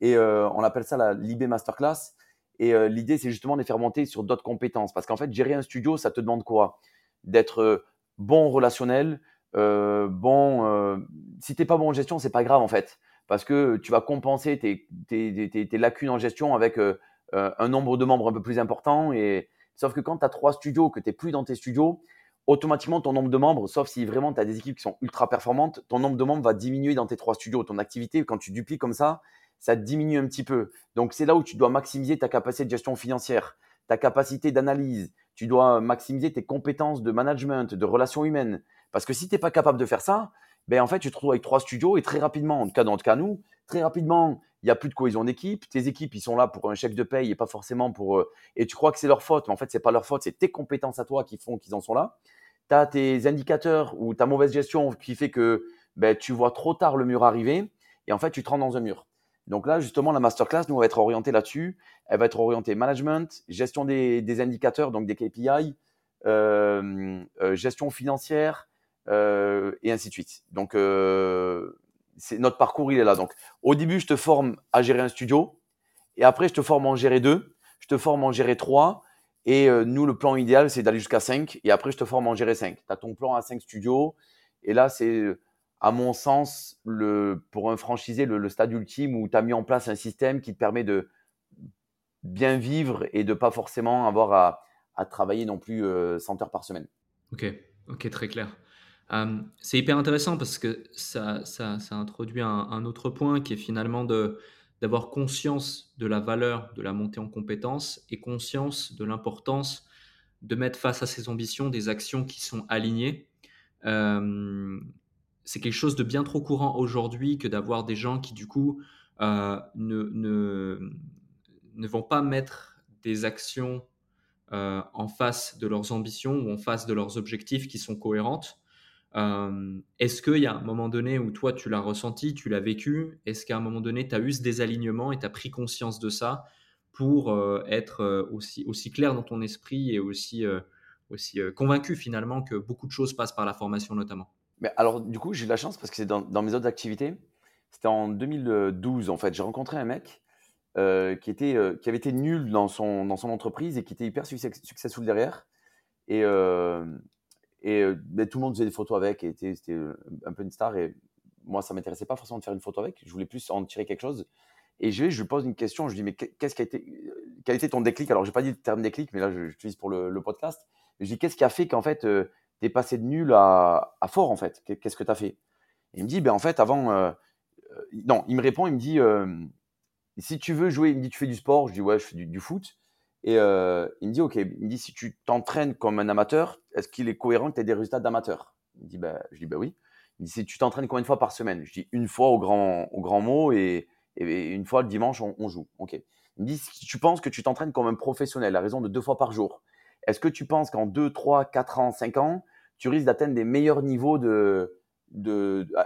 Et euh, on appelle ça la Libé Masterclass. Et l'idée, c'est justement de les faire monter sur d'autres compétences. Parce qu'en fait, gérer un studio, ça te demande quoi? D'être bon relationnel, bon. si t'es pas bon en gestion, c'est pas grave en fait, parce que tu vas compenser tes, tes lacunes en gestion avec un nombre de membres un peu plus important. Et... Sauf que quand tu as trois studios, que tu n'es plus dans tes studios, automatiquement ton nombre de membres, sauf si vraiment tu as des équipes qui sont ultra performantes, ton nombre de membres va diminuer dans tes trois studios. Ton activité, quand tu dupliques comme ça, ça diminue un petit peu. Donc c'est là où tu dois maximiser ta capacité de gestion financière, ta capacité d'analyse. Tu dois maximiser tes compétences de management, de relations humaines. Parce que si tu n'es pas capable de faire ça, ben en fait, tu te retrouves avec trois studios et très rapidement, en tout cas dans notre cas nous, très rapidement, il n'y a plus de cohésion d'équipe. Tes équipes, ils sont là pour un chèque de paye et pas forcément pour. Euh, et tu crois que c'est leur faute, mais en fait, c'est pas leur faute, c'est tes compétences à toi qui font qu'ils en sont là. Tu as tes indicateurs ou ta mauvaise gestion qui fait que ben, tu vois trop tard le mur arriver et en fait, tu te rends dans un mur. Donc là, justement, la masterclass, nous, on va être orientée là-dessus. Elle va être orientée management, gestion des, indicateurs, donc des KPI, euh, euh, gestion financière et ainsi de suite. Donc, c'est notre parcours, il est là. Donc, au début, je te forme à gérer un studio, et après, je te forme en gérer deux, je te forme en gérer trois, et euh, nous, le plan idéal, c'est d'aller jusqu'à cinq, et après, je te forme en gérer cinq. Tu as ton plan à cinq studios, et là, c'est, à mon sens, le, pour un franchisé, le, stade ultime où tu as mis en place un système qui te permet de bien vivre et de pas forcément avoir à, travailler non plus 100 euh, heures par semaine. Ok, ok, très clair. C'est hyper intéressant parce que ça, introduit un, autre point qui est finalement de, d'avoir conscience de la valeur de la montée en compétences et conscience de l'importance de mettre face à ses ambitions des actions qui sont alignées. Euh, c'est quelque chose de bien trop courant aujourd'hui que d'avoir des gens qui du coup euh, ne, ne, ne, vont pas mettre des actions en face de leurs ambitions ou en face de leurs objectifs qui sont cohérentes. Euh, est-ce qu'il y a un moment donné où toi, tu l'as ressenti, tu l'as vécu? Est-ce qu'à un moment donné, tu as eu ce désalignement et tu as pris conscience de ça pour euh, être euh, aussi, aussi clair dans ton esprit et aussi, aussi convaincu finalement que beaucoup de choses passent par la formation notamment? Mais alors, du coup, j'ai eu de la chance parce que c'est dans, mes autres activités. C'était en 2012, en fait. J'ai rencontré un mec qui, était, qui avait été nul dans son, dans son entreprise et qui était hyper successful derrière. Et, et euh, ben, tout le monde faisait des photos avec, et c'était euh, un peu une star. Et moi, ça m'intéressait pas forcément de faire une photo avec. Je voulais plus en tirer quelque chose. Et je je lui pose une question. Je lui dis, mais qu'est-ce qui a été, quel été ton déclic? Alors, j'ai pas dit le terme déclic, mais là, j'utilise pour le, podcast. Je lui dis, qu'est-ce qui a fait qu'en fait, euh, tu es passé de nul à, fort, en fait Qu'est-ce que tu as fait Il me dit, ben, en fait, avant. non, il me répond, il me dit, si tu veux jouer, il me dit, tu fais du sport? Je dis, ouais, je fais du foot. Et euh, il me dit, OK, il me dit, si tu t'entraînes comme un amateur, est-ce qu'il est cohérent que tu aies des résultats d'amateur Il me dit, bah, Je dis, bah oui. Il me dit, si tu t'entraînes combien de fois par semaine? Je dis, une fois au grand, au grand mot et, et une fois le dimanche, on, joue. OK. Il me dit, si tu penses que tu t'entraînes comme un professionnel à raison de deux fois par jour, est-ce que tu penses qu'en 2, 3, 4 ans, 5 ans, tu risques d'atteindre des meilleurs niveaux de,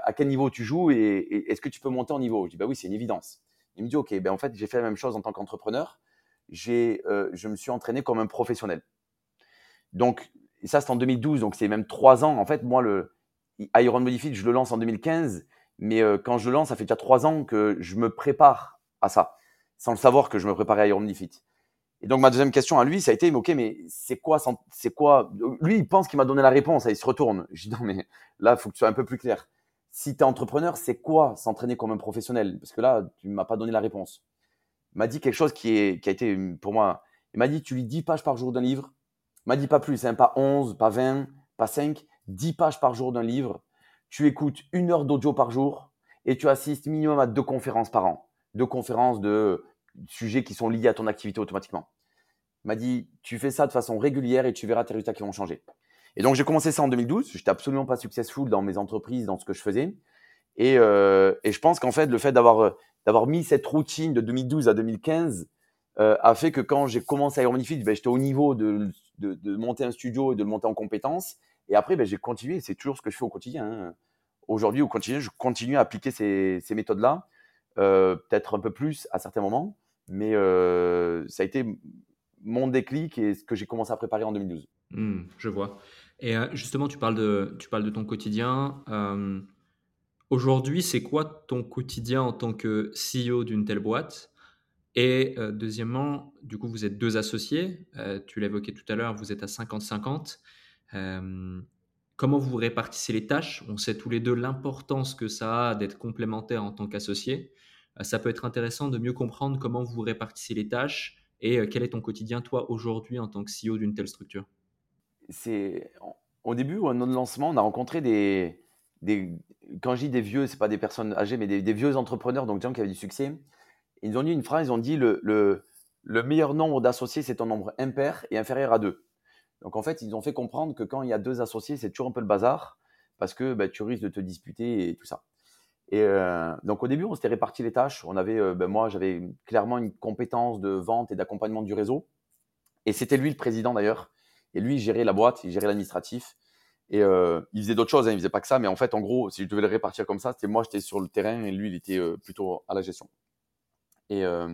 à quel niveau tu joues et, est-ce que tu peux monter en niveau? Je dis, bah oui, c'est une évidence. Il me dit, OK, ben en fait, j'ai fait la même chose en tant qu'entrepreneur j'ai, euh, je me suis entraîné comme un professionnel. Donc, ça, c'est en 2012, donc c'est même trois ans. En fait, moi, le Iron Modified, je le lance en 2015, mais euh, quand je le lance, ça fait déjà trois ans que je me prépare à ça, sans le savoir que je me préparais à Iron Modified. Et donc, ma deuxième question à lui, ça a été, ok, mais c'est quoi, c'est quoi Lui, il pense qu'il m'a donné la réponse, il se retourne. <laughs> Je dis, non, mais là, il faut que tu sois un peu plus clair. Si tu es entrepreneur, c'est quoi s'entraîner comme un professionnel? Parce que là, tu m'as pas donné la réponse m'a dit quelque chose qui, est, qui a été pour moi. Il m'a dit Tu lis 10 pages par jour d'un livre. Il m'a dit pas plus, hein, pas 11, pas 20, pas 5, 10 pages par jour d'un livre. Tu écoutes une heure d'audio par jour et tu assistes minimum à deux conférences par an. Deux conférences de sujets qui sont liés à ton activité automatiquement. Il m'a dit Tu fais ça de façon régulière et tu verras tes résultats qui vont changer. Et donc, j'ai commencé ça en 2012. Je n'étais absolument pas successful dans mes entreprises, dans ce que je faisais. Et, euh, et je pense qu'en fait, le fait d'avoir d'avoir mis cette routine de 2012 à 2015 euh, a fait que quand j'ai commencé à Iron ben, j'étais au niveau de, de, monter un studio et de le monter en compétences. Et après, ben, j'ai continué. C'est toujours ce que je fais au quotidien. Hein. Aujourd'hui, au quotidien, je continue à appliquer ces, ces méthodes-là. Euh, peut-être un peu plus à certains moments. Mais euh, ça a été mon déclic et ce que j'ai commencé à préparer en 2012. Mmh, je vois. Et justement, tu parles de, tu parles de ton quotidien. Aujourd'hui, c'est quoi ton quotidien en tant que CEO d'une telle boîte? Et euh, deuxièmement, du coup, vous êtes deux associés. Euh, tu l'évoquais tout à l'heure, vous êtes à 50-50. Euh, comment vous répartissez les tâches? On sait tous les deux l'importance que ça a d'être complémentaire en tant qu'associé. Ça peut être intéressant de mieux comprendre comment vous répartissez les tâches et quel est ton quotidien, toi, aujourd'hui, en tant que CEO d'une telle structure? C'est au début, au lancement, on a rencontré des, quand je dis des vieux, c'est pas des personnes âgées, mais des, vieux entrepreneurs, donc des gens qui avaient du succès. Ils ont dit une phrase, ils ont dit le, le, le meilleur nombre d'associés, c'est un nombre impair et inférieur à deux. Donc en fait, ils ont fait comprendre que quand il y a deux associés, c'est toujours un peu le bazar parce que bah, tu risques de te disputer et tout ça. Et euh, donc au début, on s'était réparti les tâches. On avait, euh, ben, moi, j'avais clairement une compétence de vente et d'accompagnement du réseau. Et c'était lui le président d'ailleurs. Et lui, il gérait la boîte, il gérait l'administratif. Et euh, il faisait d'autres choses, hein, il faisait pas que ça, mais en fait, en gros, si je devais le répartir comme ça, c'était moi, j'étais sur le terrain et lui, il était euh, plutôt à la gestion. Et, euh,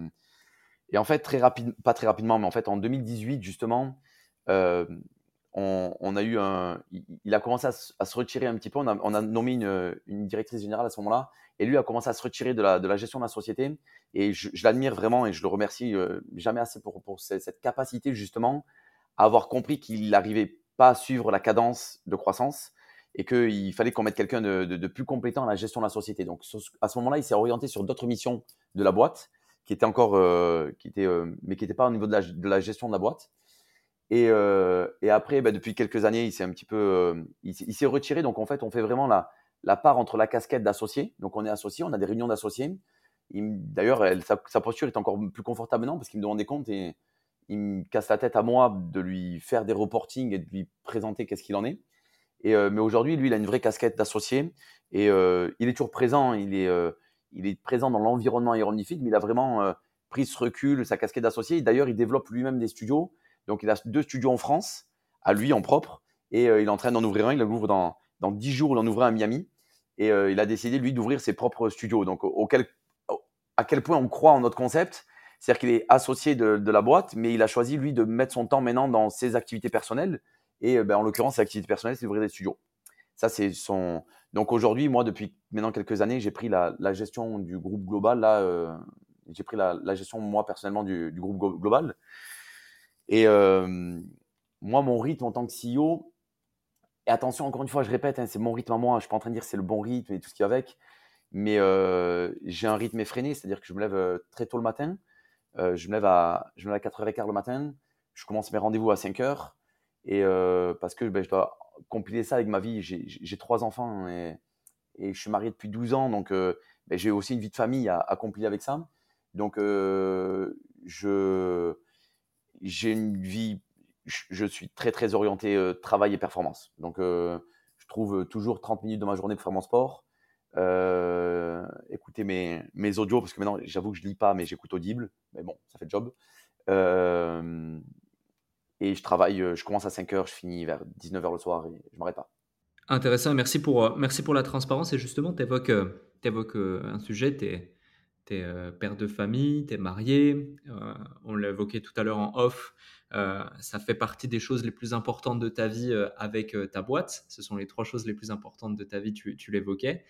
et en fait, très rapide, pas très rapidement, mais en fait, en 2018, justement, on, a eu un, il a commencé à, se retirer un petit peu. On a, nommé une, directrice générale à ce moment-là, et lui a commencé à se retirer de la, gestion de la société. Et je, l'admire vraiment et je le remercie euh, jamais assez pour, cette, capacité justement à avoir compris qu'il arrivait pas suivre la cadence de croissance et qu'il fallait qu'on mette quelqu'un de, plus compétent à la gestion de la société. Donc à ce moment-là, il s'est orienté sur d'autres missions de la boîte qui étaient encore, euh, qui étaient, euh, mais qui n'étaient pas au niveau de la, gestion de la boîte. Et, euh, et après, bah, depuis quelques années, il s'est un petit peu, il, s'est retiré. Donc en fait, on fait vraiment la, part entre la casquette d'associés. Donc on est associé, on a des réunions d'associés. D'ailleurs, sa, posture est encore plus confortable maintenant parce qu'il me demande des comptes et il me casse la tête à moi de lui faire des reportings et de lui présenter qu'est-ce qu'il en est. Euh, mais aujourd'hui, lui, il a une vraie casquette d'associé et euh, il est toujours présent. Il est, euh, présent dans l'environnement aéronautique, mais il a vraiment pris ce recul, sa casquette d'associé. D'ailleurs, il développe lui-même des studios. Donc, il a deux studios en France, à lui en propre, et il est en train d'en ouvrir un. Il l'ouvre dans, dans 10 jours, il en ouvrait à Miami. Et il a décidé, lui, d'ouvrir ses propres studios. Donc, à quel point on croit en notre concept. C'est-à-dire qu'il est associé de, la boîte, mais il a choisi, lui, de mettre son temps maintenant dans ses activités personnelles. Et ben, en l'occurrence, ses activités personnelles, c'est d'ouvrir des studios. Ça, c'est son. Donc aujourd'hui, moi, depuis maintenant quelques années, j'ai pris la, gestion du groupe global. Là, j'ai pris la, gestion, moi, personnellement, du groupe global. Et moi, mon rythme en tant que CEO, et attention, encore une fois, je répète, hein, c'est mon rythme à moi. Je ne suis pas en train de dire c'est le bon rythme et tout ce qui va avec. Mais j'ai un rythme effréné, c'est-à-dire que je me lève très tôt le matin. je, me lève à, je me lève à 4h15 le matin. Je commence mes rendez-vous à 5h. Et parce que ben, je dois compiler ça avec ma vie. J'ai trois enfants et, et, je suis marié depuis 12 ans. Donc, ben, j'ai aussi une vie de famille à, à compiler avec ça. Donc, je j'ai une vie, je suis très très orienté euh, travail et performance. Donc euh, je trouve toujours 30 minutes de ma journée pour faire mon sport. Euh, écouter mes, mes audios, parce que maintenant j'avoue que je lis pas, mais j'écoute Audible. Mais bon, ça fait le job. et je travaille, je commence à 5 heures, je finis vers 19 h le soir et je m'arrête pas. Intéressant, merci pour, merci pour la transparence. Et justement, tu évoques, évoques, un sujet, tu es, tu es euh, père de famille, tu es marié, euh, on l'a évoqué tout à l'heure en off, euh, ça fait partie des choses les plus importantes de ta vie avec ta boîte. Ce sont les trois choses les plus importantes de ta vie, tu, tu l'évoquais.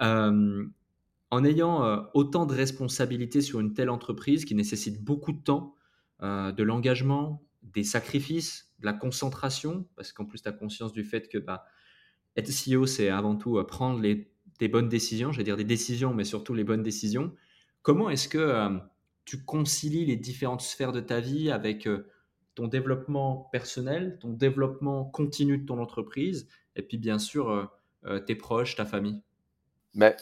en ayant autant de responsabilités sur une telle entreprise qui nécessite beaucoup de temps, de l'engagement, des sacrifices, de la concentration, parce qu'en plus tu as conscience du fait que bah, être CEO, c'est avant tout prendre des bonnes décisions, je vais dire des décisions, mais surtout les bonnes décisions. Comment est-ce que euh, tu concilies les différentes sphères de ta vie avec euh, ton développement personnel, ton développement continu de ton entreprise, et puis bien sûr euh, tes proches, ta famille? Mais,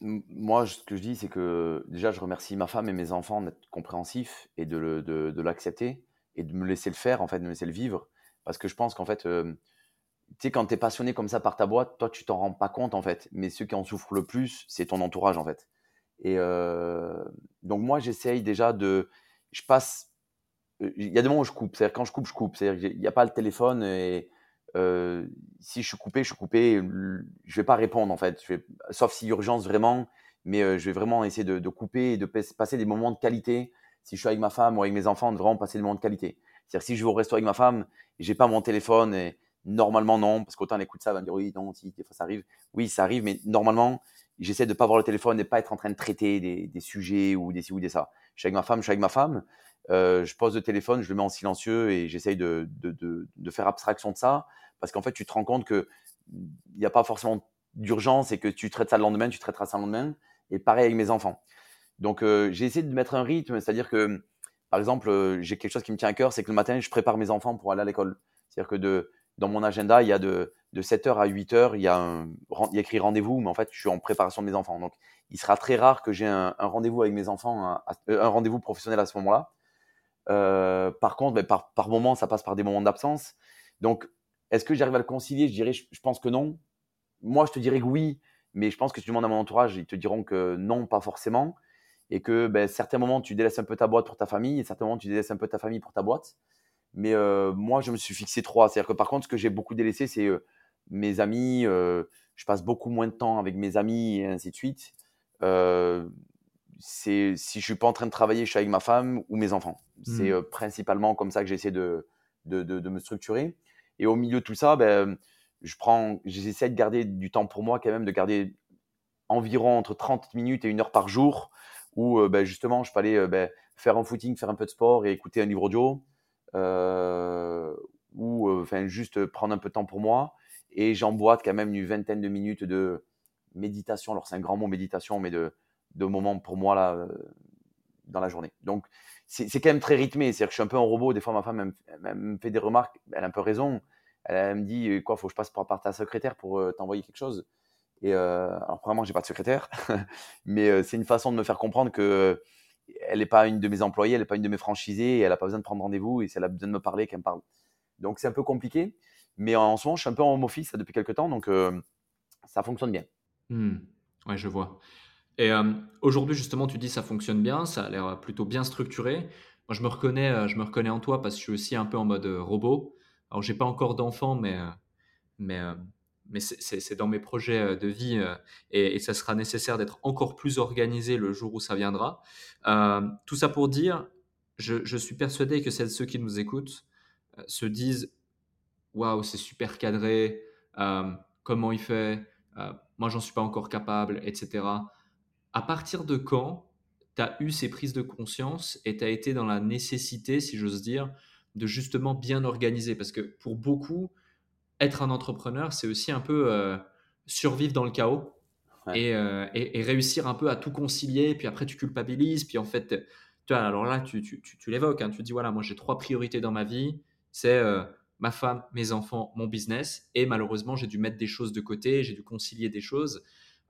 Moi, ce que je dis, c'est que déjà, je remercie ma femme et mes enfants d'être compréhensifs et de, de, l'accepter et de me laisser le faire, en fait, de me laisser le vivre. Parce que je pense qu'en fait, tu sais, quand tu es passionné comme ça par ta boîte, toi, tu t'en rends pas compte, en fait. Mais ceux qui en souffrent le plus, c'est ton entourage, en fait. Et donc moi, j'essaye déjà de... Je passe... Il y a des moments où je coupe. C'est-à-dire quand je coupe, je coupe. C'est-à-dire qu'il n'y a pas le téléphone et si je suis coupé, je suis coupé. Je vais pas répondre en fait. Je vais, sauf si urgence vraiment. Mais je vais vraiment essayer de, couper et de passer des moments de qualité. Si je suis avec ma femme ou avec mes enfants, de vraiment passer des moments de qualité. C'est-à-dire si je vais au resto avec ma femme j'ai pas mon téléphone et normalement non, parce qu'autant elle écoute ça, elle va me dire oui, non, si, des fois ça arrive. Oui, ça arrive, mais normalement, j'essaie de pas voir le téléphone et pas être en train de traiter des, sujets ou des ci ou des ça. Je suis avec ma femme, je suis avec ma femme, euh, je pose le téléphone, je le mets en silencieux et j'essaye de, faire abstraction de ça parce qu'en fait, tu te rends compte qu'il n'y a pas forcément d'urgence et que tu traites ça le lendemain, tu traiteras ça le lendemain. Et pareil avec mes enfants. Donc, euh, j'ai essayé de mettre un rythme, c'est-à-dire que, par exemple, euh, j'ai quelque chose qui me tient à cœur, c'est que le matin, je prépare mes enfants pour aller à l'école. C'est-à-dire que dans mon agenda, il y a de, de 7h à 8h, il y a, un, écrit rendez-vous, mais en fait, je suis en préparation de mes enfants. Donc, il sera très rare que j'ai un, rendez-vous avec mes enfants, un, rendez-vous professionnel à ce moment-là. Euh, par contre, ben, par, par moment, ça passe par des moments d'absence. Donc, est-ce que j'arrive à le concilier? Je dirais, je, pense que non. Moi, je te dirais que oui, mais je pense que si tu demandes à mon entourage, ils te diront que non, pas forcément. Et que ben, certains moments, tu délaisses un peu ta boîte pour ta famille, et certains moments, tu délaisses un peu ta famille pour ta boîte. Mais euh, moi, je me suis fixé trois. C'est-à-dire que par contre, ce que j'ai beaucoup délaissé, c'est euh, mes amis. Euh, je passe beaucoup moins de temps avec mes amis et ainsi de suite. c'est si je suis pas en train de travailler, je suis avec ma femme ou mes enfants. C'est mmh. principalement comme ça que j'essaie de de, de, me structurer. Et au milieu de tout ça, ben, je prends, j'essaie de garder du temps pour moi quand même, de garder environ entre 30 minutes et une heure par jour où ben, justement je peux aller ben, faire un footing, faire un peu de sport et écouter un livre audio euh, ou enfin juste prendre un peu de temps pour moi. Et j'emboîte quand même une vingtaine de minutes de méditation. Alors c'est un grand mot méditation, mais de, de moments pour moi là euh, dans la journée. Donc c'est quand même très rythmé. C'est-à-dire que je suis un peu un robot. Des fois ma femme elle, me fait des remarques. Elle a un peu raison. Elle, me dit quoi, faut que je passe par, ta secrétaire pour t'envoyer quelque chose. Et euh, alors vraiment j'ai pas de secrétaire, <laughs> mais c'est une façon de me faire comprendre que elle n'est pas une de mes employés, elle n'est pas une de mes franchisés, elle n'a pas besoin de prendre rendez-vous et si elle a besoin de me parler, qu'elle me parle. Donc c'est un peu compliqué, mais en ce moment, je suis un peu en home office depuis quelques temps, donc euh, ça fonctionne bien. Mmh. Ouais, je vois. Et euh, aujourd'hui, justement, tu dis ça fonctionne bien, ça a l'air plutôt bien structuré. Moi, je me reconnais, euh, je me reconnais en toi parce que je suis aussi un peu en mode robot. Alors, j'ai pas encore d'enfant, mais, mais mais c'est dans mes projets de vie et, ça sera nécessaire d'être encore plus organisé le jour où ça viendra. tout ça pour dire, je, suis persuadé que celles ceux qui nous écoutent se disent waouh, c'est super cadré, comment il fait, moi j'en suis pas encore capable, etc. À partir de quand tu as eu ces prises de conscience et tu as été dans la nécessité, si j'ose dire, de justement bien organiser? Parce que pour beaucoup, être un entrepreneur, c'est aussi un peu euh, survivre dans le chaos euh, et, réussir un peu à tout concilier. Puis après, tu culpabilises. Puis en fait, tu vois, alors là, tu, tu, tu, l'évoques. Hein, tu dis voilà, moi j'ai trois priorités dans ma vie. C'est euh, ma femme, mes enfants, mon business. Et malheureusement, j'ai dû mettre des choses de côté. J'ai dû concilier des choses.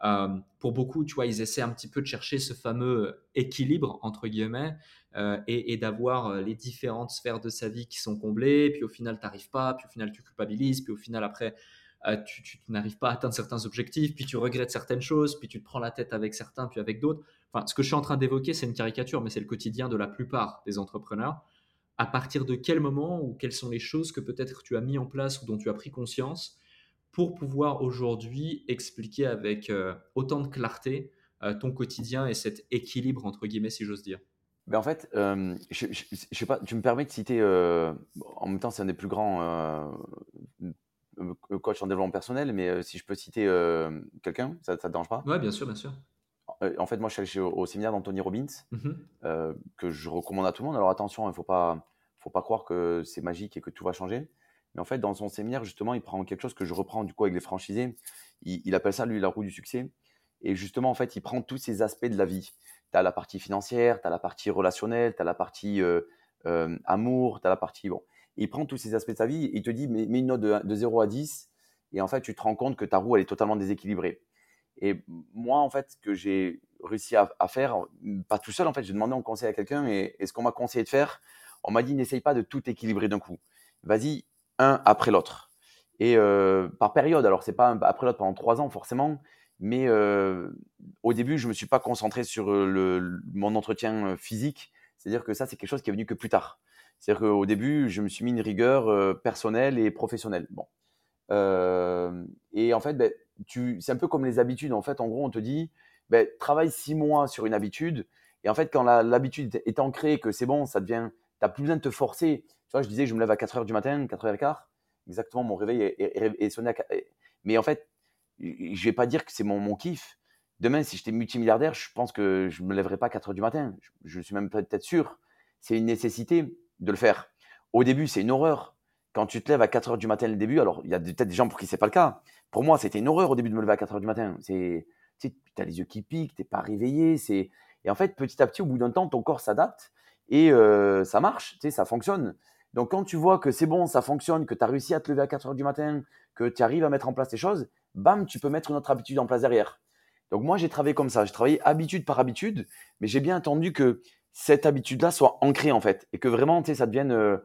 Euh, pour beaucoup, tu vois, ils essaient un petit peu de chercher ce fameux équilibre, entre guillemets, euh, et, d'avoir euh, les différentes sphères de sa vie qui sont comblées, puis au final, tu n'arrives pas, puis au final, tu culpabilises, puis au final, après, tu, tu n'arrives pas à atteindre certains objectifs, puis tu regrettes certaines choses, puis tu te prends la tête avec certains, puis avec d'autres. Enfin, ce que je suis en train d'évoquer, c'est une caricature, mais c'est le quotidien de la plupart des entrepreneurs. À partir de quel moment ou quelles sont les choses que peut-être tu as mis en place ou dont tu as pris conscience pour pouvoir aujourd'hui expliquer avec euh, autant de clarté euh, ton quotidien et cet équilibre, entre guillemets, si j'ose dire? Ben en fait, euh, je, je, sais pas, tu me permets de citer, en même temps, c'est un des plus grands coachs en développement personnel, mais si je peux citer quelqu'un, ça ne te dérange pas? Oui, bien sûr, bien sûr. En fait, moi, je suis allé au, séminaire d'Anthony Robbins, mmh que je recommande à tout le monde. Alors attention, il ne faut pas, faut pas croire que c'est magique et que tout va changer. Mais en fait, dans son séminaire, justement, il prend quelque chose que je reprends du coup avec les franchisés. Il, appelle ça, lui, la roue du succès. Et justement, en fait, il prend tous ces aspects de la vie. Tu as la partie financière, tu as la partie relationnelle, tu as la partie euh, euh, amour, tu as la partie. Bon. il prend tous ces aspects de sa vie il te dit, mets, une note de, 0 à 10. Et en fait, tu te rends compte que ta roue, elle est totalement déséquilibrée. Et moi, en fait, ce que j'ai réussi à, faire, pas tout seul, en fait, j'ai demandé un conseil à quelqu'un et, ce qu'on m'a conseillé de faire, on m'a dit, n'essaye pas de tout équilibrer d'un coup. Vas-y, un après l'autre. Et par période, alors c'est pas après l'autre pendant trois ans forcément, mais au début, je me suis pas concentré sur le, mon entretien physique. C'est-à-dire que ça, c'est quelque chose qui est venu que plus tard. C'est-à-dire qu'au début, je me suis mis une rigueur personnelle et professionnelle. Bon. et en fait, ben, c'est un peu comme les habitudes. En fait, en gros, on te dit, ben, travaille six mois sur une habitude. Et en fait, quand l'habitude est ancrée, que c'est bon, ça devient, tu n'as plus besoin de te forcer je disais, je me lève à 4 h du matin, 4 h 15 Exactement, mon réveil est, sonné à Mais en fait, je vais pas dire que c'est mon, kiff. Demain, si j'étais multimilliardaire, je pense que je me lèverais pas à 4 h du matin. Je, suis même peut-être sûr. C'est une nécessité de le faire. Au début, c'est une horreur. Quand tu te lèves à 4 h du matin le début, alors il y a peut-être des gens pour qui c'est pas le cas. Pour moi, c'était une horreur au début de me lever à 4 h du matin. C'est, tu as les yeux qui piquent, t'es pas réveillé. C'est, et en fait, petit à petit, au bout d'un temps, ton corps s'adapte et euh, ça marche, tu ça fonctionne. Donc, quand tu vois que c'est bon, ça fonctionne, que tu as réussi à te lever à 4 heures du matin, que tu arrives à mettre en place tes choses, bam, tu peux mettre une autre habitude en place derrière. Donc, moi, j'ai travaillé comme ça. J'ai travaillé habitude par habitude, mais j'ai bien attendu que cette habitude-là soit ancrée, en fait, et que vraiment, tu sais, ça devienne, euh,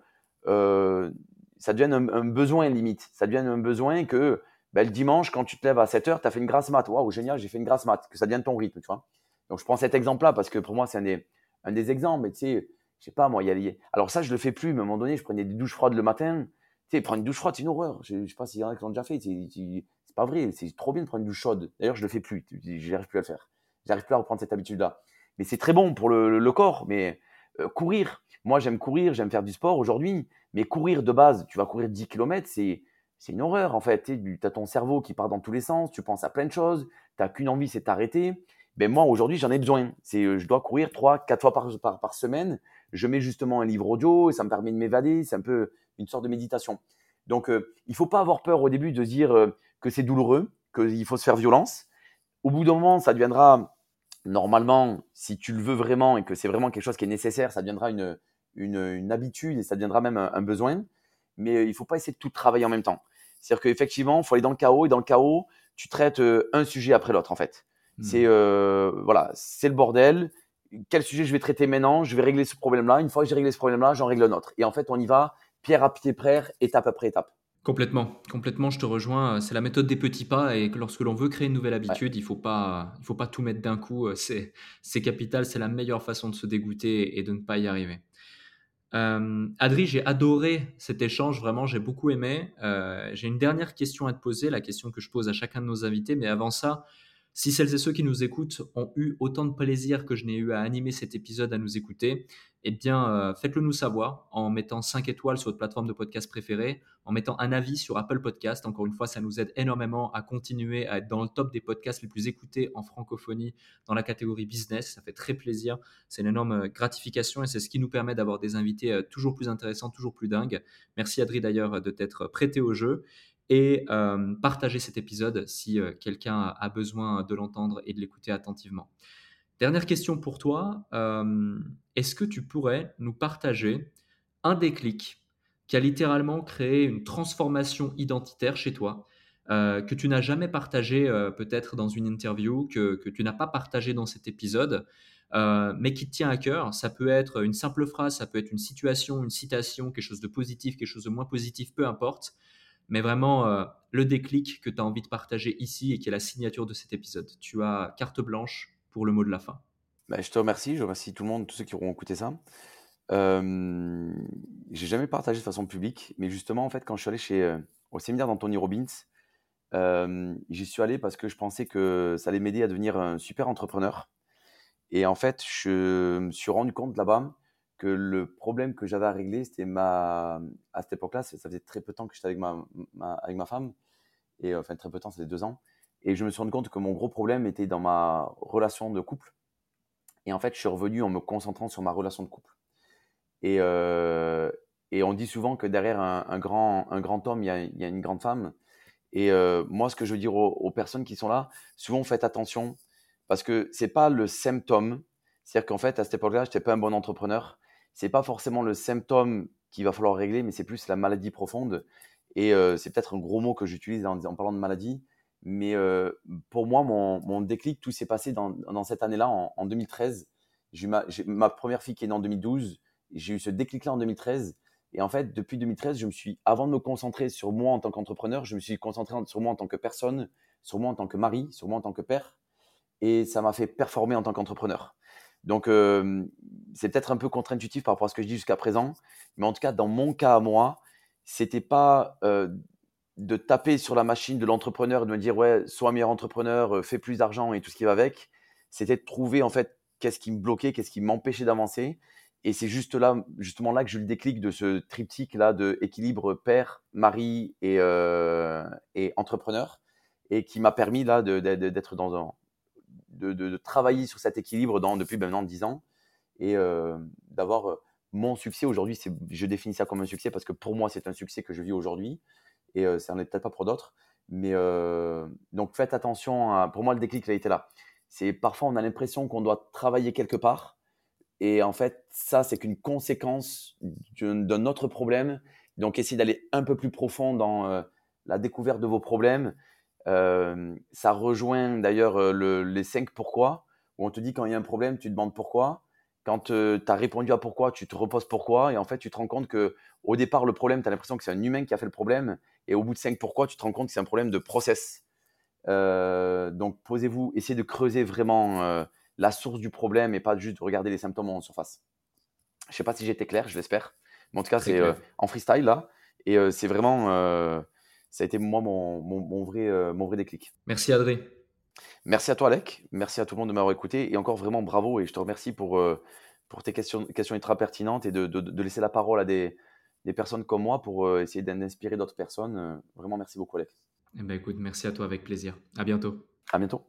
euh, ça devienne un, besoin limite. Ça devienne un besoin que ben, le dimanche, quand tu te lèves à 7 heures, tu as fait une grasse mat. Waouh, génial, j'ai fait une grasse mat. Que ça devienne ton rythme, tu vois. Donc, je prends cet exemple-là parce que pour moi, c'est un des, un des exemples. Mais tu sais, je sais pas moi, y a, alors ça je le fais plus, mais à un moment donné, je prenais des douches froides le matin. Tu sais, prendre une douche froide, c'est une horreur. Je, ne sais pas s'il y en a qui l'ont déjà fait. C'est pas vrai. C'est trop bien de prendre une douche chaude. D'ailleurs, je le fais plus. J'arrive plus à le faire. J'arrive plus à reprendre cette habitude-là. Mais c'est très bon pour le, corps. Mais euh, courir, moi j'aime courir, j'aime faire du sport aujourd'hui. Mais courir de base, tu vas courir 10 km, c'est c'est une horreur en fait. Tu as ton cerveau qui part dans tous les sens, tu penses à plein de choses, tu n'as qu'une envie, c'est t'arrêter. Ben moi aujourd'hui j'en ai besoin. Euh, je dois courir 3 4 fois par, semaine je mets justement un livre audio et ça me permet de m'évader. C'est un peu une sorte de méditation. Donc, euh, il faut pas avoir peur au début de dire euh, que c'est douloureux, qu'il faut se faire violence. Au bout d'un moment, ça deviendra, normalement, si tu le veux vraiment et que c'est vraiment quelque chose qui est nécessaire, ça deviendra une, une, habitude et ça deviendra même un, besoin. Mais euh, il faut pas essayer de tout travailler en même temps. C'est-à-dire qu'effectivement, il faut aller dans le chaos et dans le chaos, tu traites un sujet après l'autre en fait. Hmm. C'est voilà, c'est le bordel quel sujet je vais traiter maintenant, je vais régler ce problème-là. Une fois que j'ai réglé ce problème-là, j'en règle un autre. Et en fait, on y va pierre à pied près, étape après étape. Complètement, complètement, je te rejoins. C'est la méthode des petits pas et que lorsque l'on veut créer une nouvelle habitude, il faut pas, il faut pas tout mettre d'un coup. C'est capital, c'est la meilleure façon de se dégoûter et de ne pas y arriver. Adri, j'ai adoré cet échange, vraiment, j'ai beaucoup aimé. j'ai une dernière question à te poser, la question que je pose à chacun de nos invités, mais avant ça, si celles et ceux qui nous écoutent ont eu autant de plaisir que je n'ai eu à animer cet épisode, à nous écouter, eh bien, euh, faites-le nous savoir en mettant 5 étoiles sur votre plateforme de podcast préférée, en mettant un avis sur Apple Podcast. Encore une fois, ça nous aide énormément à continuer à être dans le top des podcasts les plus écoutés en francophonie dans la catégorie business. Ça fait très plaisir. C'est une énorme euh, gratification et c'est ce qui nous permet d'avoir des invités euh, toujours plus intéressants, toujours plus dingues. Merci Adri d'ailleurs de t'être prêté au jeu et partager cet épisode si quelqu'un a besoin de l'entendre et de l'écouter attentivement. Dernière question pour toi, euh, est-ce que tu pourrais nous partager un déclic qui a littéralement créé une transformation identitaire chez toi, que tu n'as jamais partagé peut-être dans une interview, que, que tu n'as pas partagé dans cet épisode, mais qui te tient à cœur? Ça peut être une simple phrase, ça peut être une situation, une citation, quelque chose de positif, quelque chose de moins positif, peu importe mais vraiment euh, le déclic que tu as envie de partager ici et qui est la signature de cet épisode. Tu as carte blanche pour le mot de la fin. Bah, je te remercie, je remercie tout le monde, tous ceux qui auront écouté ça. Euh, j'ai jamais partagé de façon publique, mais justement, en fait, quand je suis allé chez, euh, au séminaire d'Anthony Robbins, euh, j'y suis allé parce que je pensais que ça allait m'aider à devenir un super entrepreneur. Et en fait, je me suis rendu compte là-bas que le problème que j'avais à régler, c'était ma. À cette époque-là, ça faisait très peu de temps que j'étais avec ma, avec ma femme. Et enfin, très peu de temps, c'était deux ans. Et je me suis rendu compte que mon gros problème était dans ma relation de couple. Et en fait, je suis revenu en me concentrant sur ma relation de couple. Et, euh, on dit souvent que derrière un, grand, homme, il y, a, une grande femme. Et euh, moi, ce que je veux dire aux, aux, personnes qui sont là, souvent faites attention parce que c'est pas le symptôme. C'est-à-dire qu'en fait, à cette époque-là, je n'étais pas un bon entrepreneur c'est pas forcément le symptôme qu'il va falloir régler, mais c'est plus la maladie profonde. Et euh, c'est peut-être un gros mot que j'utilise en, parlant de maladie, mais euh, pour moi, mon, déclic, tout s'est passé dans, cette année-là, en, 2013. J'ai eu ma, première fille qui est née en 2012. J'ai eu ce déclic-là en 2013. Et en fait, depuis 2013, je me suis, avant de me concentrer sur moi en tant qu'entrepreneur, je me suis concentré sur moi en tant que personne, sur moi en tant que mari, sur moi en tant que père. Et ça m'a fait performer en tant qu'entrepreneur. Donc, euh, c'est peut-être un peu contre-intuitif par rapport à ce que je dis jusqu'à présent, mais en tout cas, dans mon cas à moi, c'était pas euh, de taper sur la machine de l'entrepreneur et de me dire ouais, sois meilleur entrepreneur, euh, fais plus d'argent et tout ce qui va avec. C'était de trouver en fait qu'est-ce qui me bloquait, qu'est-ce qui m'empêchait d'avancer. Et c'est juste là, justement là que j'ai eu le déclic de ce triptyque là de équilibre père, mari et, et entrepreneur, et qui m'a permis là d'être dans un, de, travailler sur cet équilibre dans, depuis maintenant 10 ans et euh, d'avoir euh, mon succès aujourd'hui. Je définis ça comme un succès parce que pour moi, c'est un succès que je vis aujourd'hui et euh, ça n'en est peut-être pas pour d'autres. Mais donc faites attention. pour moi, le déclic, il a été là. C'est parfois, on a l'impression qu'on doit travailler quelque part. Et en fait, ça, c'est qu'une conséquence d'un autre problème. Donc, essayez d'aller un peu plus profond dans la découverte de vos problèmes euh, ça rejoint d'ailleurs euh, les cinq pourquoi, où on te dit quand il y a un problème, tu demandes pourquoi. Quand euh, tu as répondu à pourquoi, tu te reposes pourquoi. Et en fait, tu te rends compte que au départ, le problème, tu as l'impression que c'est un humain qui a fait le problème. Et au bout de cinq pourquoi, tu te rends compte que c'est un problème de process. donc, posez-vous, essayez de creuser vraiment la source du problème et pas juste regarder les symptômes en surface. Je sais pas si j'étais clair, je l'espère. Mais en tout cas, c'est en freestyle là. Et c'est vraiment ça a été moi mon, mon, vrai, euh, mon vrai déclic. Merci Adré. Merci à toi Alec, merci à tout le monde de m'avoir écouté et encore vraiment bravo et je te remercie pour, euh, pour tes questions, questions ultra pertinentes et de, de, laisser la parole à des, des personnes comme moi pour euh, essayer d'inspirer d'autres personnes. Vraiment merci beaucoup Alec. Eh ben, écoute, merci à toi avec plaisir. À bientôt. À bientôt.